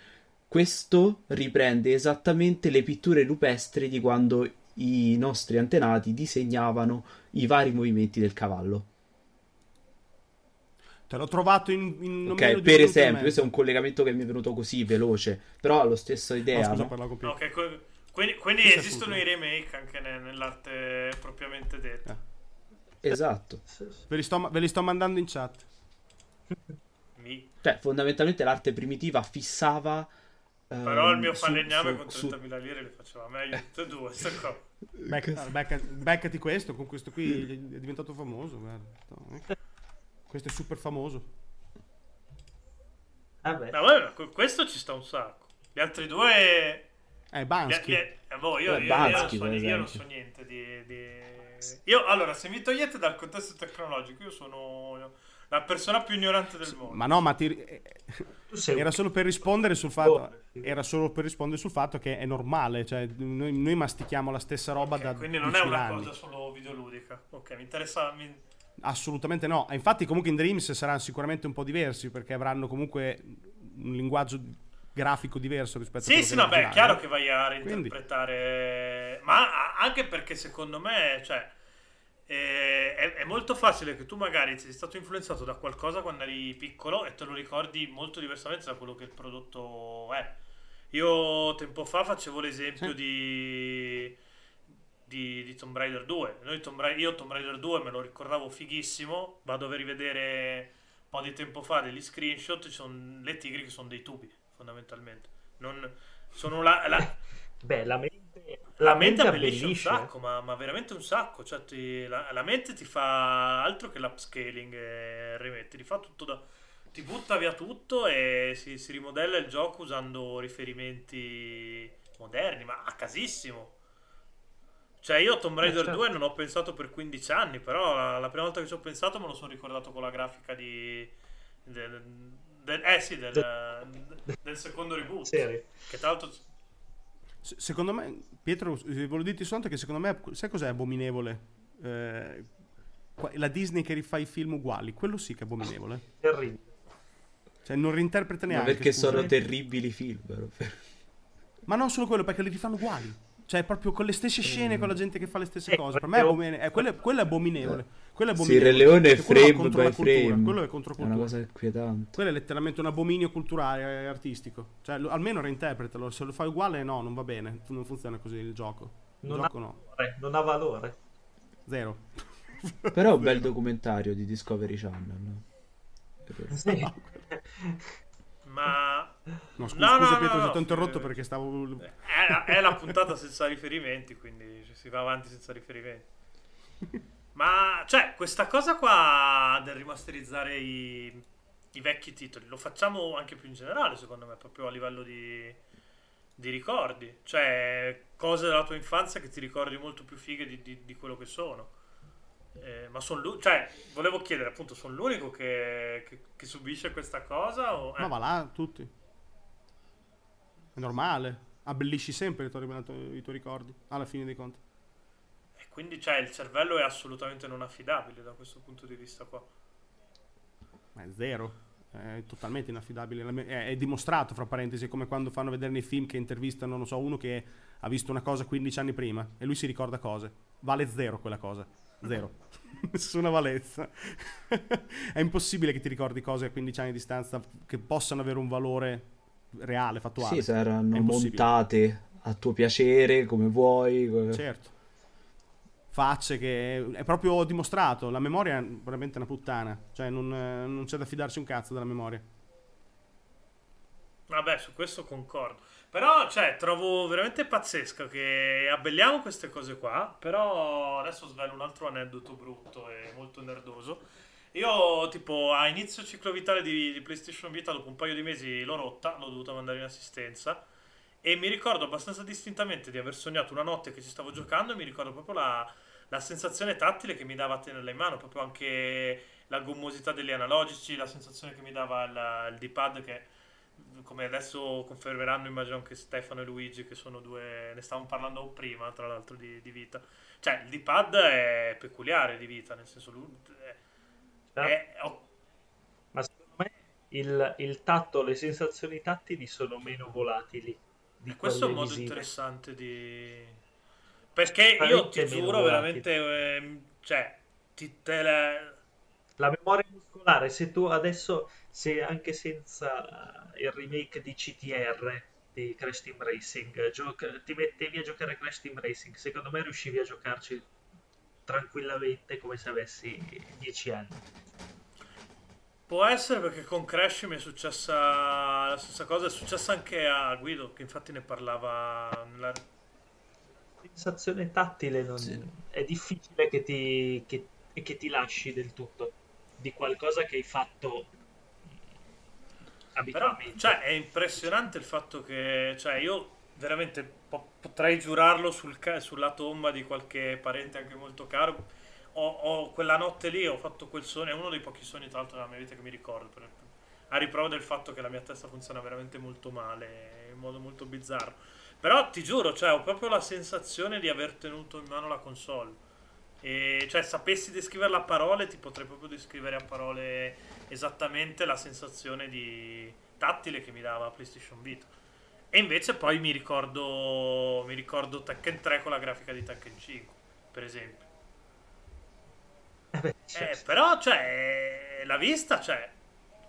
Questo riprende esattamente le pitture rupestri di quando i nostri antenati disegnavano i vari movimenti del cavallo. Te l'ho trovato in, in Ok, per esempio, questo è un collegamento che mi è venuto così veloce, però ha lo stesso idea. No, scusa, no? parlavo con Ok, quindi, quindi esistono i remake anche ne- nell'arte propriamente detta. Esatto. Sì, sì. Ve li, sto, ve li sto mandando in chat. Mi. Cioè, fondamentalmente l'arte primitiva fissava... Però il ehm, mio falegname su- con su- 30.000 lire le faceva meglio [laughs] tutte e due. sto qua. Becca- becca- beccati questo, con questo qui è diventato famoso. Guarda. Eh. Questo è super famoso. Vabbè. No, vabbè, que- questo ci sta un sacco. Gli altri due... Eh, Bansky. gli- eh, boh, io, Beh, io- Bansky, io non so, per io non esempio. so niente di, di- Io, allora, se mi togliete dal contesto tecnologico, io sono la persona più ignorante del mondo. Ma no, ma ti- eh, era solo per rispondere sul fatto. Sì. Era solo per rispondere sul fatto che è normale. Cioè, noi, noi mastichiamo la stessa roba Ok, da. quindi non è 10.000 una anni. cosa solo videoludica. Ok, mi interessa... mi- Assolutamente no. Infatti, comunque in Dreams saranno sicuramente un po' diversi perché avranno comunque un linguaggio grafico diverso rispetto a Sì, quello sì, no, beh, è chiaro che vai a reinterpretare, ma a- anche perché secondo me, cioè, eh, è, è molto facile che tu magari sei stato influenzato da qualcosa quando eri piccolo e te lo ricordi molto diversamente da quello che il prodotto è. Io tempo fa facevo l'esempio Sì. di, di, di Tomb Raider 2. Noi Tomb Ra- io Tomb Raider 2 me lo ricordavo fighissimo, vado a rivedere un po' di tempo fa degli screenshot, ci sono le tigri che sono dei tubi, fondamentalmente. Non, sono la, la, Beh, la mente, la mente abbellisce un sacco, ma, ma veramente un sacco. Cioè, ti- la, la mente ti fa altro che l'upscaling e remake, ti fa tutto da. Ti butta via tutto e si, si rimodella il gioco usando riferimenti moderni, ma a casissimo. Cioè, io a Tomb Raider certo. 2 non ho pensato per 15 anni, però la, la prima volta che ci ho pensato me lo sono ricordato con la grafica di. del- del- eh sì, del, del secondo reboot. Serie. Che tra l'altro Se- Secondo me, Pietro, eh, volevo dirti soltanto che secondo me, sai cos'è abominevole? Eh, la Disney che rifà i film uguali, quello sì che è abominevole. Terribile. Cioè, non reinterpreta Ma neanche. perché scusa. sono terribili film, però. Ma non solo quello, perché li rifanno uguali. Cioè, proprio con le stesse scene, con la gente che fa le stesse Eh, cose. Per me è, abomine- eh, quello, è, quello è abominevole. Quello è Sì, abominevole. Re Leone è frame contro by la cultura, frame. Quello è contro È una cultura. cosa inquietante. Quello è letteralmente un abominio culturale e artistico. Cioè, lo- almeno reinterpretalo. Se lo fai uguale, no, non va bene. Non funziona così il gioco. Il Non gioco ha, no. valore, non ha valore. Zero. [laughs] Però è un bel documentario di Discovery Channel. no? Sì. [laughs] Ma No, scusa, No, no, scusa no, Pietro, no, ti ho no, interrotto eh, perché stavo... è, è la puntata senza riferimenti, quindi si va avanti senza riferimenti. Ma cioè, questa cosa qua del rimasterizzare i, i vecchi titoli lo facciamo anche più in generale, secondo me, proprio a livello di, di ricordi. Cioè, cose della tua infanzia che ti ricordi molto più fighe di, di- di quello che sono. Eh, ma sono l'unico, cioè, volevo chiedere appunto, sono l'unico che, che- che subisce questa cosa? O, Ma eh, va là, tutti. È normale. Abbellisci sempre i tuoi, i tuoi ricordi, alla fine dei conti. E quindi cioè, il cervello è assolutamente non affidabile da questo punto di vista qua. Ma è zero. È totalmente inaffidabile. È dimostrato, fra parentesi, come quando fanno vedere nei film che intervistano, non so, uno che ha visto una cosa 15 anni prima e lui si ricorda cose. Vale zero quella cosa. Zero. [laughs] Nessuna valenza. [laughs] è impossibile che ti ricordi cose a 15 anni di distanza che possano avere un valore reale, fattuale. Sì, saranno montate a tuo piacere, come vuoi. come- Certo. Facce che è proprio dimostrato. La memoria è veramente una puttana. Cioè, non, non c'è da fidarsi un cazzo della memoria. Vabbè, su questo concordo. Però, cioè, trovo veramente pazzesco che abbelliamo queste cose qua. Però adesso svelo un altro aneddoto brutto e molto nerdoso. Io, tipo, a inizio ciclo vitale di, di PlayStation Vita, dopo un paio di mesi l'ho rotta, l'ho dovuta mandare in assistenza. E mi ricordo abbastanza distintamente di aver sognato una notte che ci stavo giocando. E mi ricordo proprio la, la sensazione tattile che mi dava a tenerla in mano, proprio anche la gommosità degli analogici, la sensazione che mi dava il, il D-pad che come adesso confermeranno immagino anche Stefano e Luigi che sono due ne stavamo parlando prima tra l'altro di, di vita cioè il D-pad è peculiare di vita nel senso Ah. è- oh, Ma secondo me il, il tatto, le sensazioni tattili sono meno volatili di questo è un modo visive. interessante di perché io ti giuro volatili. veramente ehm, cioè ti te La memoria muscolare, se tu adesso, se anche senza il remake di CTR di Crash Team Racing, gioca- ti mettevi a giocare a Crash Team Racing, secondo me riuscivi a giocarci tranquillamente come se avessi 10 anni. Può essere perché con Crash mi è successa la stessa cosa, è successa anche a Guido, che infatti ne parlava nella... sensazione tattile non- Sì. è difficile che ti, che- che ti lasci del tutto di qualcosa che hai fatto Però, abitualmente. cioè, è impressionante il fatto che, cioè, io veramente potrei giurarlo sul sulla tomba di qualche parente anche molto caro. Ho, ho- quella notte lì ho fatto quel sogno, è uno dei pochi sogni tra l'altro della mia vita che mi ricordo, per- a riprova del fatto che la mia testa funziona veramente molto male, in modo molto bizzarro. Però ti giuro, cioè, ho proprio la sensazione di aver tenuto in mano la console. E cioè, sapessi descriverla a parole, ti potrei proprio descrivere a parole esattamente la sensazione di tattile che mi dava PlayStation Vita. E invece poi mi ricordo, mi ricordo Tekken 3 con la grafica di Tekken 5, per esempio. Eh beh, Eh, certo. però, cioè, la vista, cioè,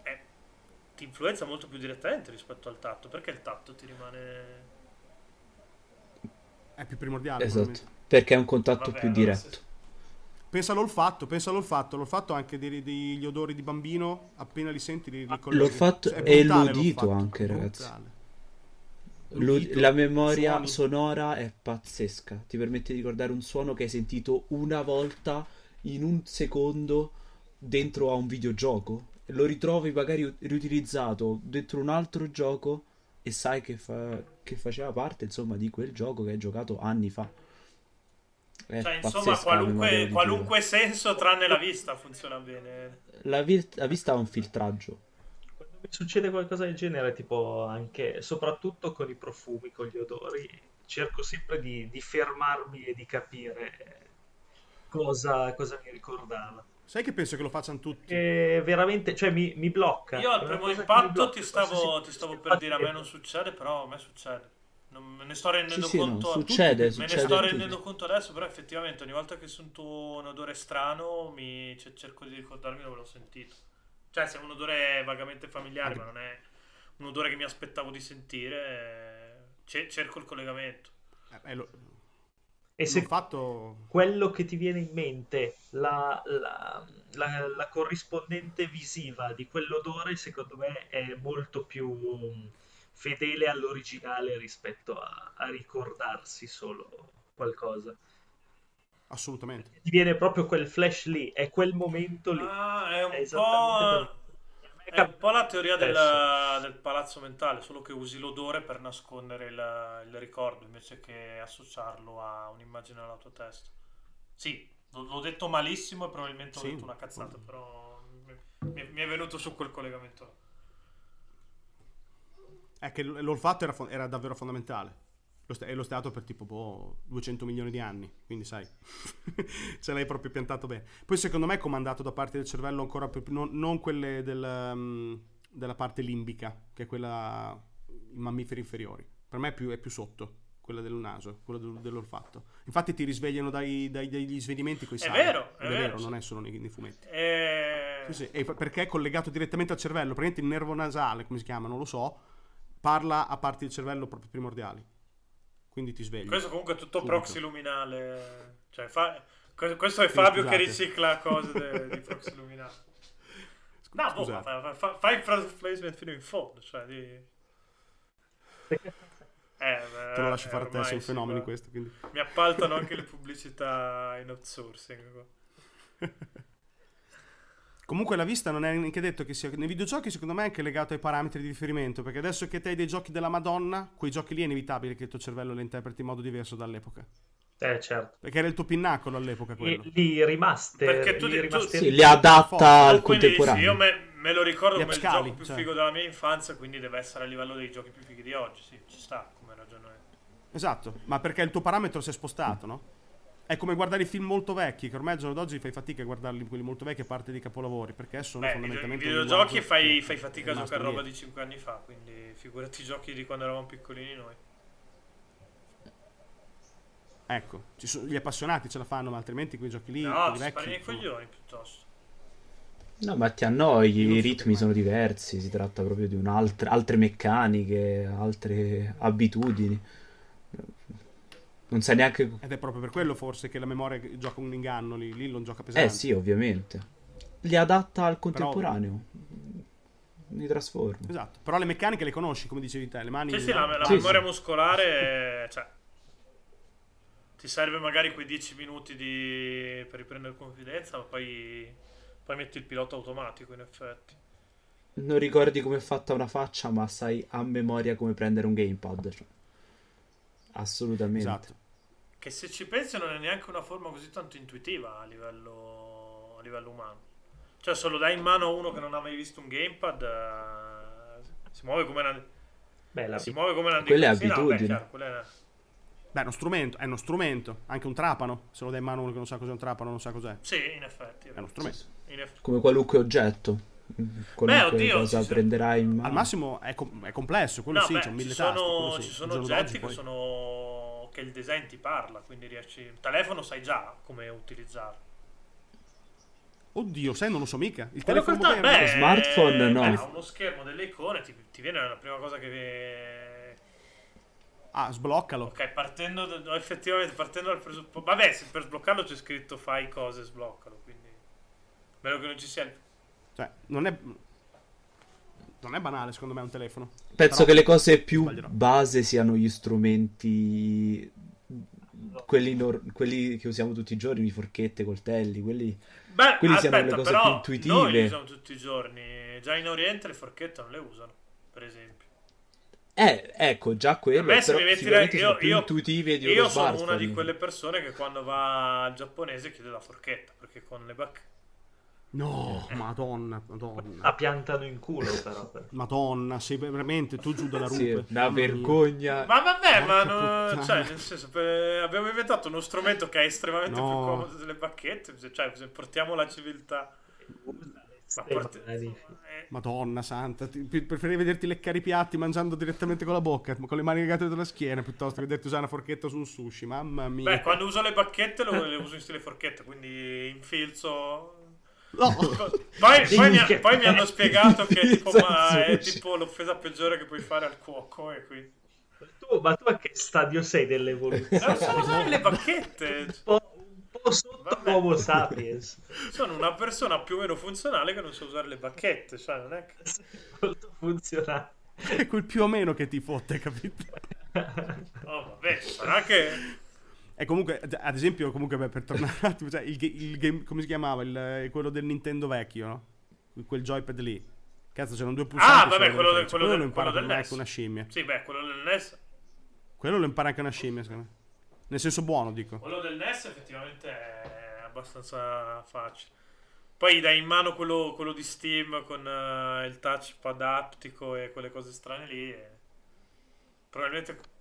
eh, ti influenza molto più direttamente rispetto al tatto, perché il tatto ti rimane... È più primordiale. Esatto, perché è un contatto Vabbè, più allora diretto. se- Pensa all'olfatto, pensa all'olfatto. L'olfatto anche dei- degli odori di bambino, appena li senti li, li colleghi. L'olfatto Cioè, è e brutale l'udito l'olfatto, anche, ragazzi. brutale. L'ud- L'udito, la memoria suoni. sonora è pazzesca. Ti permette di ricordare un suono che hai sentito una volta in un secondo dentro a un videogioco. Lo ritrovi magari riutilizzato dentro un altro gioco e sai che, fa- che faceva parte, insomma, di quel gioco che hai giocato anni fa. È Cioè, insomma, qualunque, qualunque senso tranne la vista funziona bene. La, vi- la vista ha un filtraggio. Mi succede qualcosa del genere, tipo anche, soprattutto con i profumi, con gli odori, cerco sempre di, di fermarmi e di capire cosa, cosa mi ricordava. Sai che penso che lo facciano tutti? E veramente, cioè mi, mi blocca. Io al primo impatto ti stavo, ti stavo per dire a me non succede, però a me succede. Non me ne sto rendendo Sì, sì, no, conto. succede, me ne succede sto rendendo conto adesso, però effettivamente ogni volta che sento un odore strano mi cioè, cerco di ricordarmi dove l'ho sentito. Cioè, se è un odore vagamente familiare, ma non è un odore che mi aspettavo di sentire, eh, ce- cerco il collegamento. Eh, eh, lo- E se l'olfatto... quello che ti viene in mente, la, la- la- la corrispondente visiva di quell'odore, secondo me è molto più fedele all'originale rispetto a, a ricordarsi solo qualcosa. Assolutamente. Ti viene proprio quel flash lì, è quel momento lì. Ah, è un È po'. È un po' la teoria del, Adesso. del palazzo mentale, solo che usi l'odore per nascondere il, il ricordo invece che associarlo a un'immagine nella tua testa. Sì, l'ho detto malissimo e probabilmente ho Sì. detto una cazzata, però mi, mi- è venuto su quel collegamento. là. È che l'olfatto era, era davvero fondamentale. Lo sta- e lo stato per tipo boh, 200 milioni di anni, quindi sai, [laughs] ce l'hai proprio piantato bene. Poi secondo me è comandato da parte del cervello ancora più, non, non quelle del, um, della parte limbica, che è quella i mammiferi inferiori. Per me è più, è più sotto, quella del naso, quella del- dell'olfatto. Infatti ti risvegliano dai, dai- dagli svenimenti con i È sali. vero, è Ed vero, sì. non è solo nei, nei fumetti. E... Sì, sì, e perché è collegato direttamente al cervello, praticamente il nervo nasale, come si chiama, non lo so, parla a parti del cervello proprio primordiali. Quindi ti svegli. Questo comunque è tutto Subito. proxy luminale. Cioè, fa- que- questo è Fabio che scusate. ricicla [laughs] cose de- di proxy luminale. No, boh, Scusate. fa, fa- fa- fai il product placement fino in fondo, cioè di... [laughs] Eh, beh, Te lo lascio eh, fare a te, sei un fenomeno in guarda. questo. Quindi. Mi appaltano anche le [laughs] pubblicità in outsourcing. Comunque la vista non è neanche detto che sia... Nei videogiochi secondo me è anche legato ai parametri di riferimento, perché adesso che te hai dei giochi della Madonna, quei giochi lì è inevitabile che il tuo cervello li interpreti in modo diverso dall'epoca. Eh, certo. Perché era il tuo pinnacolo all'epoca quello. E lì rimaste, Perché tu- tu- rimaste- Sì, li adatta Forte. al Tu quindi contemporaneo. io me, me lo ricordo come il upscali, gioco più cioè. figo della mia infanzia, quindi deve essere a livello dei giochi più fighi di oggi. Sì, ci sta come ragionamento. Esatto, ma perché il tuo parametro si è spostato, no? È come guardare i film molto vecchi, che ormai al giorno d'oggi fai fatica a guardarli quelli molto vecchi a parte di capolavori, perché sono Beh, i i fondamentalmente un videogiochi fai, che fai fatica a giocare roba di 5 anni fa, quindi figurati i giochi di quando eravamo piccolini noi. Ecco, ci sono- gli appassionati ce la fanno, ma altrimenti quei giochi lì, no, ti vecchi, spari nei insomma. coglioni piuttosto. No, ma ti annoi, i ritmi sono diversi, si tratta proprio di un'altra, altre meccaniche, altre abitudini. Non sai neanche... Ed è proprio per quello forse che la memoria gioca un inganno lì, lì non gioca pesante. Eh sì, ovviamente. Li adatta al contemporaneo. Li trasforma. Esatto, però le meccaniche le conosci, come dicevi te, le mani... Sì, sì, la, la Sì, memoria sì. muscolare, cioè, ti serve magari quei 10 minuti di- per riprendere confidenza, ma poi, poi metti il pilota automatico in effetti. Non ricordi come è fatta una faccia, ma sai a memoria come prendere un gamepad. cioè. Assolutamente. Esatto. Che se ci pensi non è neanche una forma così tanto intuitiva a livello, a livello umano. Cioè, se lo dai in mano a uno che non ha mai visto un gamepad, eh, si muove come una... Beh, la Si muove come una Quella è sì, no, beh, abitudine. chiaro, quella è- Beh, è uno strumento, è uno strumento, anche un trapano, se lo dai in mano a uno che non sa cos'è un trapano, non sa cos'è. Sì, in effetti. È uno strumento. In eff- Come qualunque oggetto. Qualunque oddio, cosa prenderai in mano. Al massimo è, com- è complesso, quello No, sì, beh, c'è un mille ci sono, quello sì. ci sono oggetti che poi- sono che il design ti parla, quindi riesci il telefono sai già come utilizzarlo. Oddio, sai, non lo so mica. Il Quello telefono moderno. beh, smartphone, no. beh, ha uno schermo delle icone, ti, ti viene la prima cosa che Ah, sbloccalo. Ok, partendo da- no, effettivamente partendo dal presupposto vabbè, se per sbloccarlo c'è scritto fai cose, sbloccalo, quindi meno che non ci sia il Cioè, non è... Non è banale, secondo me, un telefono. Penso Però- che le cose più Sbaglierò. base siano gli strumenti, quelli, nor- quelli che usiamo tutti i giorni, forchette, coltelli, quelli... Beh, Quelli siano aspetta, le cose però più intuitive. Noi li usiamo tutti i giorni. Già in Oriente le forchette non le usano, per esempio. Eh, ecco, già quello, A me se però mi metti sicuramente io, sono più io- intuitive di io uno sono una di quelle persone che quando va al giapponese chiede la forchetta, perché con le bacche... No, madonna, madonna. la piantano in culo, però. [laughs] Madonna, sei veramente tu giù dalla Sì, rupe. una Mamma mia. vergogna. Ma vabbè, ma puttana. cioè, nel senso, per- abbiamo inventato uno strumento che è estremamente No. più comodo delle bacchette, cioè se portiamo la civiltà... Ma porti- eh, Madonna santa, preferirei vederti leccare i piatti mangiando direttamente con la bocca, con le mani legate dalla schiena, piuttosto che vederti usare una forchetta su un sushi. Mamma mia. Beh, quando uso le bacchette lo- le uso in stile forchetta, quindi infilzo... No. Poi, poi mi, poi mi hanno spiegato che è tipo, è tipo l'offesa peggiore che puoi fare al cuoco e quindi... Tu, ma tu a che stadio sei dell'evoluzione? Non so usare le bacchette! un, po', un po' sotto Vabbè. Homo sapiens. Sono una persona più o meno funzionale che non sa usare le bacchette, cioè non è che... Molto funzionale. È quel più o meno che ti fotte, capito? Oh, vabbè, sarà che... E comunque, ad esempio, comunque, beh, per tornare [laughs] un attimo, cioè, il, il game, come si chiamava? Il, quello del Nintendo vecchio, no? Quel joypad lì. Cazzo, c'erano due pulsanti. Ah, vabbè, quello, del, differenza. quello, del, lo impara quello del NES. anche una scimmia. Sì, beh, quello del NES... Quello lo impara anche una scimmia, secondo me. Nel senso buono, dico. Quello del NES effettivamente è abbastanza facile. Poi dai in mano quello, quello di Steam con eh, il touchpad aptico e quelle cose strane lì. e Probabilmente E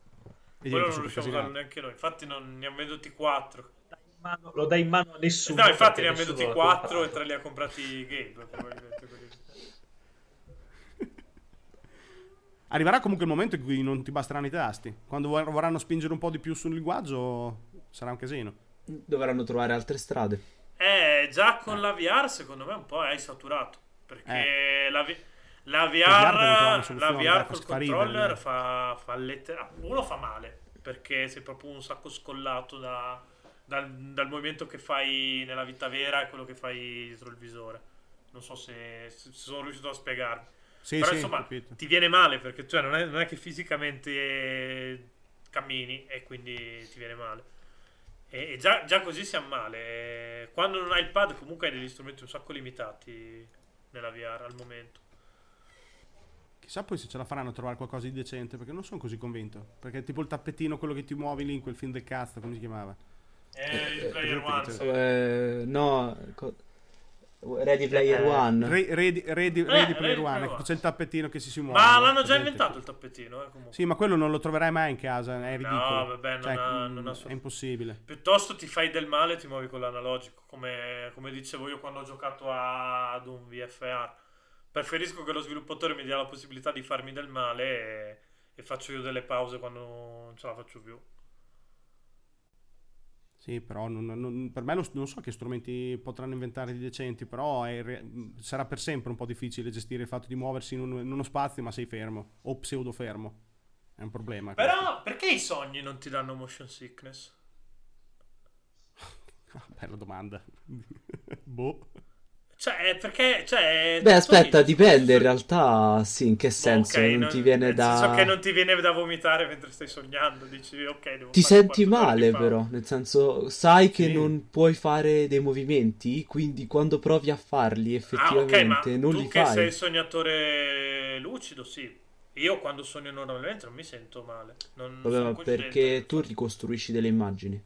quello non riusciamo a casinato. neanche noi. Infatti non ne hanno venduti 4. Dai mano- lo dai in mano a nessuno. No, infatti ne hanno nessuno venduti l'ha 4 e. 3 li ha comprati Gabe. [laughs] Arriverà comunque il momento in cui non ti basteranno i tasti. Quando vor- vorranno spingere un po' di più sul linguaggio, sarà un casino. Dovranno trovare altre strade. Eh, già con la VR secondo me un po' hai saturato. Perché la, vi- la VR devono una VR, la VR col controller fa, fa lettera- Uno fa male, perché sei proprio un sacco scollato da- dal, dal movimento che fai nella vita vera e quello che fai dietro il visore. Non so se, se sono riuscito a spiegarmi. Sì, Però sì, insomma, capito. ti viene male perché cioè, non, è, non è che fisicamente cammini e quindi ti viene male. E, e già, già così siamo male. Quando non hai il pad, comunque hai degli strumenti un sacco limitati nella VR al momento. Chissà poi se ce la faranno a trovare qualcosa di decente, perché non sono così convinto. Perché è tipo il tappetino, quello che ti muovi lì in quel film del cazzo, come si chiamava? Eh, il player eh, one, sì. Eh, no, co- Ready Player Eh, One. Re- Ready, Ready, Eh, Ready Ready Player One, Player ecco, One. c'è il tappetino che si si muove. Ma no? l'hanno già inventato il tappetino, eh, comunque. Sì, ma quello non lo troverai mai in casa, è No, ridicolo. vabbè, non Cioè, ha- mm, non ha- è impossibile. Piuttosto ti fai del male e ti muovi con l'analogico, come, come dicevo io quando ho giocato ad un VFR. Preferisco che lo sviluppatore mi dia la possibilità di farmi del male e, e faccio io delle pause quando non ce la faccio più. Sì, però non- non- per me non, non so che strumenti potranno inventare di decenti, però è sarà per sempre un po' difficile gestire il fatto di muoversi in, un- in uno spazio ma sei fermo o pseudo fermo. È un problema. questo. Però perché i sogni non ti danno motion sickness? [laughs] Ah, Bella domanda. [laughs] boh. Cioè, perché... Cioè, Beh, aspetta, dici- dipende in realtà, sì, in che senso? Ok, non, ti viene nel da... senso che non ti viene da vomitare mentre stai sognando, dici ok, devo Ti senti male però, nel senso, sai che Sì. non puoi fare dei movimenti, quindi quando provi a farli Ah, ok, effettivamente ma non tu li che fai. sei sognatore lucido, sì. Io quando sogno normalmente non mi sento male. Non Vabbè, ma perché tu ricostruisci delle immagini.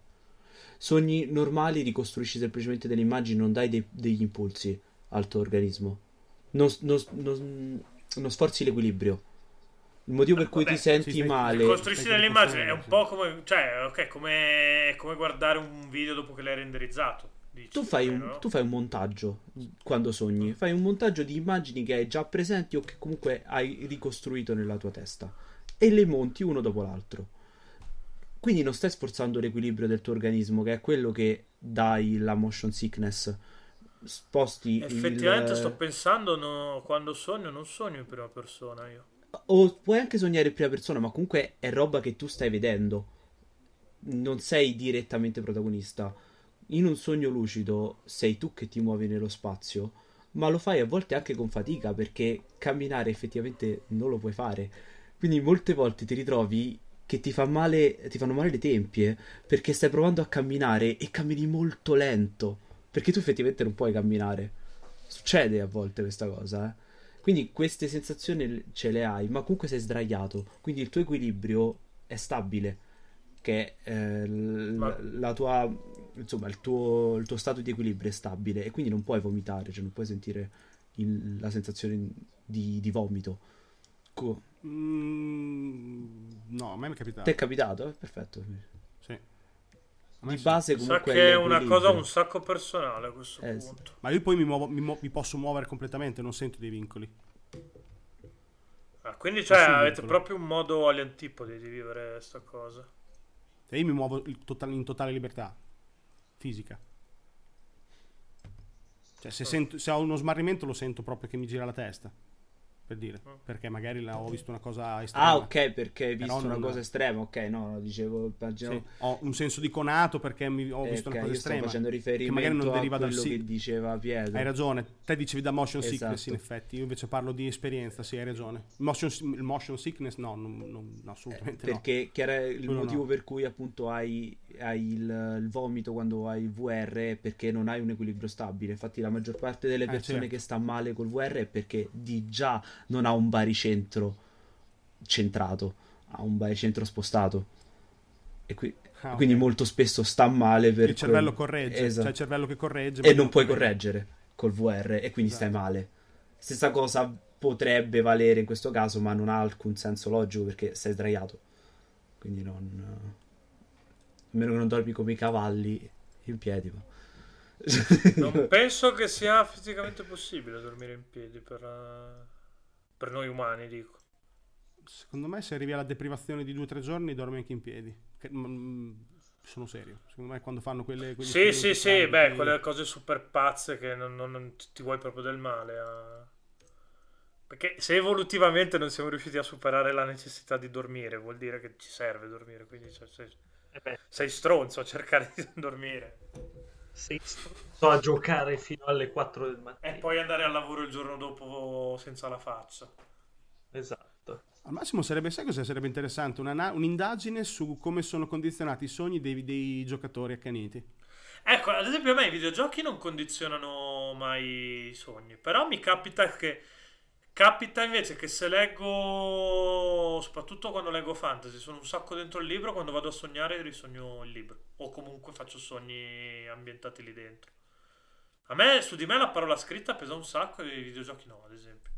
Sogni normali ricostruisci semplicemente delle immagini, non dai dei- degli impulsi al tuo organismo. Non, non- non- non sforzi l'equilibrio. Il motivo per cui vabbè, ti senti sì, male... Costruisci Stai delle immagini è un po' come, cioè, ok, come, come guardare un video dopo che l'hai renderizzato. dici, Tu fai, un, no? tu fai un montaggio quando sogni, fai un montaggio di immagini che hai già presenti o che comunque hai ricostruito nella tua testa e le monti uno dopo l'altro. Quindi non stai sforzando l'equilibrio del tuo organismo, che è quello che dai la motion sickness. Sposti Effettivamente il... sto pensando, no, quando sogno non sogno in prima persona io. O puoi anche sognare in prima persona, ma comunque è roba che tu stai vedendo. Non sei direttamente protagonista. In un sogno lucido sei tu che ti muovi nello spazio, ma lo fai a volte anche con fatica perché camminare effettivamente non lo puoi fare. Quindi molte volte ti ritrovi che ti, fa male, ti fanno male le tempie perché stai provando a camminare e cammini molto lento. Perché tu effettivamente non puoi camminare. Succede a volte questa cosa, eh. Quindi queste sensazioni ce le hai, ma comunque sei sdraiato, quindi il tuo equilibrio è stabile, che eh, l- Ma- la tua, insomma, il tuo, il tuo stato di equilibrio è stabile e quindi non puoi vomitare, cioè non puoi sentire il- la sensazione di, di vomito. Co- Mm, no, a me mi è capitato. Ti è capitato? Eh, perfetto. Sì. Di sì. base Sa comunque che è una cosa un sacco personale a questo Eh, punto. Ma io poi mi, muovo- mi mo- mi posso muovere completamente, non sento dei vincoli. Ah, quindi cioè, avete proprio un modo agli antipodi di vivere questa cosa. E io mi muovo in totale libertà fisica. Cioè, se, sento- se ho uno smarrimento lo sento proprio che mi gira la testa. Per dire. Perché magari la- ho visto una cosa estrema. Ah, ok, perché hai visto una non- cosa estrema. Ok, no, no, dicevo, immaginavo- Sì, Ho un senso di conato perché mi- ho Eh, visto una ok, cosa io sto estrema. facendo che magari riferimento non a deriva dal quello sì- che diceva Pietro. Hai ragione, te dicevi da motion sickness Esatto. in effetti, io invece parlo di esperienza, sì hai ragione. Motion, il motion sickness no, non- non- no, assolutamente no. Perché che era il Quello motivo no. per cui appunto hai, hai il, il vomito quando hai il VR è perché non hai un equilibrio stabile. Infatti la maggior parte delle Eh, persone certo. che sta male col VR è perché di già non ha un baricentro centrato, ha un baricentro spostato. E qui- Ah, quindi molto spesso sta male per il cervello quel- corregge, Esatto. c'è il cervello che corregge. e non puoi corregge. correggere col VR e quindi stai Esatto. male. Stessa cosa potrebbe valere in questo caso, ma non ha alcun senso logico perché sei sdraiato. Quindi non... Meno che non dormi come i cavalli in piedi. Ma... Non [laughs] penso che sia fisicamente possibile dormire in piedi per, eh, per noi umani, dico. Secondo me se arrivi alla deprivazione di due o tre giorni dormi anche in piedi. Che- mm, sono serio. Secondo me quando fanno quelle... Sì, sì, sì, beh, che- quelle cose super pazze che non, non- non ti vuoi proprio del male. a- Perché se evolutivamente non siamo riusciti a superare la necessità di dormire, vuol dire che ci serve dormire, quindi cioè, Eh beh, sei stronzo a cercare [laughs] di dormire. sei sto a giocare fino alle 4 del E mattino. poi andare al lavoro il giorno dopo senza la faccia. Esatto. Al massimo sarebbe, sai cosa sarebbe interessante? Una- un'indagine su come sono condizionati i sogni dei, dei giocatori accaniti. Ecco, ad esempio a me i videogiochi non condizionano mai i sogni, però mi capita che, Capita invece che se leggo, soprattutto quando leggo fantasy, sono un sacco dentro il libro, quando vado a sognare risogno il libro. O comunque faccio sogni ambientati lì dentro. A me, su di me la parola scritta pesa un sacco e i videogiochi no, ad esempio.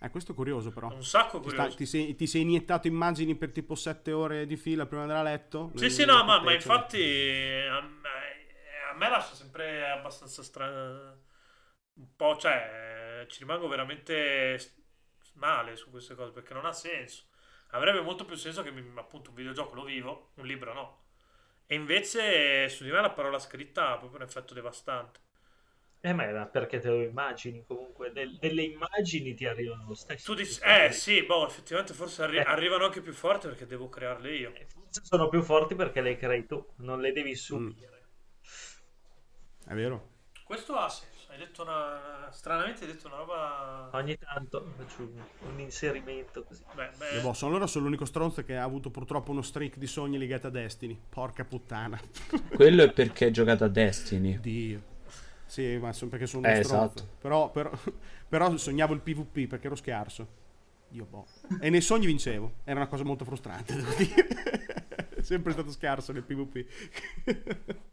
Eh, questo è curioso però. Un sacco Ti, sta- curioso. ti sei, ti sei iniettato immagini per tipo 7 ore di fila prima di andare a letto? Sì, sì, no, ma, ma cioè, infatti a me, a me lascia sempre abbastanza strano. Un po', cioè, ci rimango veramente male su queste cose perché non ha senso. Avrebbe molto più senso che mi- appunto un videogioco lo vivo, un libro no. E invece su di me la parola scritta ha proprio un effetto devastante. Eh, ma ma perché te lo immagini comunque? Del- delle immagini ti arrivano lo stesso. Tu dici, eh sì, boh, effettivamente forse arri- Eh. arrivano anche più forti perché devo crearle io. Eh, Forse sono più forti perché le crei tu, non le devi subire. È vero. Questo ha senso. Hai detto una. Stranamente hai detto una roba. Ogni tanto faccio un, inserimento così. Beh, beh, boh, sono allora sono l'unico stronzo che ha avuto purtroppo uno streak di sogni legati a Destiny. Porca puttana. [laughs] Quello è perché hai giocato a Destiny. Dio. Sì, ma sono perché sono uno Eh, stronzo. esatto. Però, però, [laughs] però sognavo il PvP perché ero scarso. Io boh. E nei sogni vincevo. Era una cosa molto frustrante, devo dire. [laughs] Sempre stato scarso nel PvP.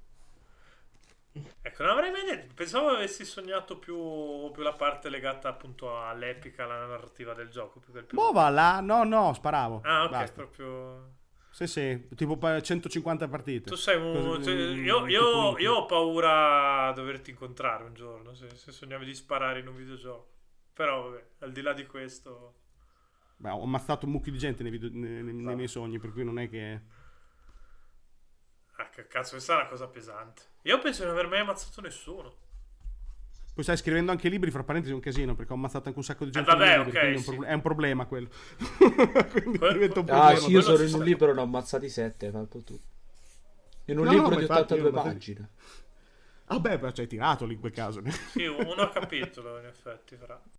Ecco, non avrei mai detto. Pensavo avessi sognato più, più la parte legata appunto all'epica, alla narrativa del gioco. Più che più... Boh, va là. No, no, sparavo. Ah, ok, Basta. proprio. Sì, sì, tipo pa- 150 partite. Tu sei un. Cioè, un- io, io- io ho paura a doverti incontrare un giorno. Se, se sognavi di sparare in un videogioco. Però, vabbè, al di là di questo. Beh, ho ammazzato un mucchio di gente nei, video- nei- nei- nei miei sogni, per cui non è che... Ah, che cazzo, questa è una cosa pesante. Io penso di non aver mai ammazzato nessuno. Poi stai scrivendo anche libri, fra parentesi è un casino, perché ho ammazzato anche un sacco di gente Eh, vabbè, libri, ok, quindi è, un sì. proble- è un problema quello. [laughs] quindi Que- diventa un que- problema. Ah, sì, io quello sono in un libro ne ho ammazzati sette, hai fatto tu. In un No, libro no, di ma infatti 82 io non- pagine. Ah beh, ci hai tirato lì in quel caso. Sì, uno capitolo in effetti, fra.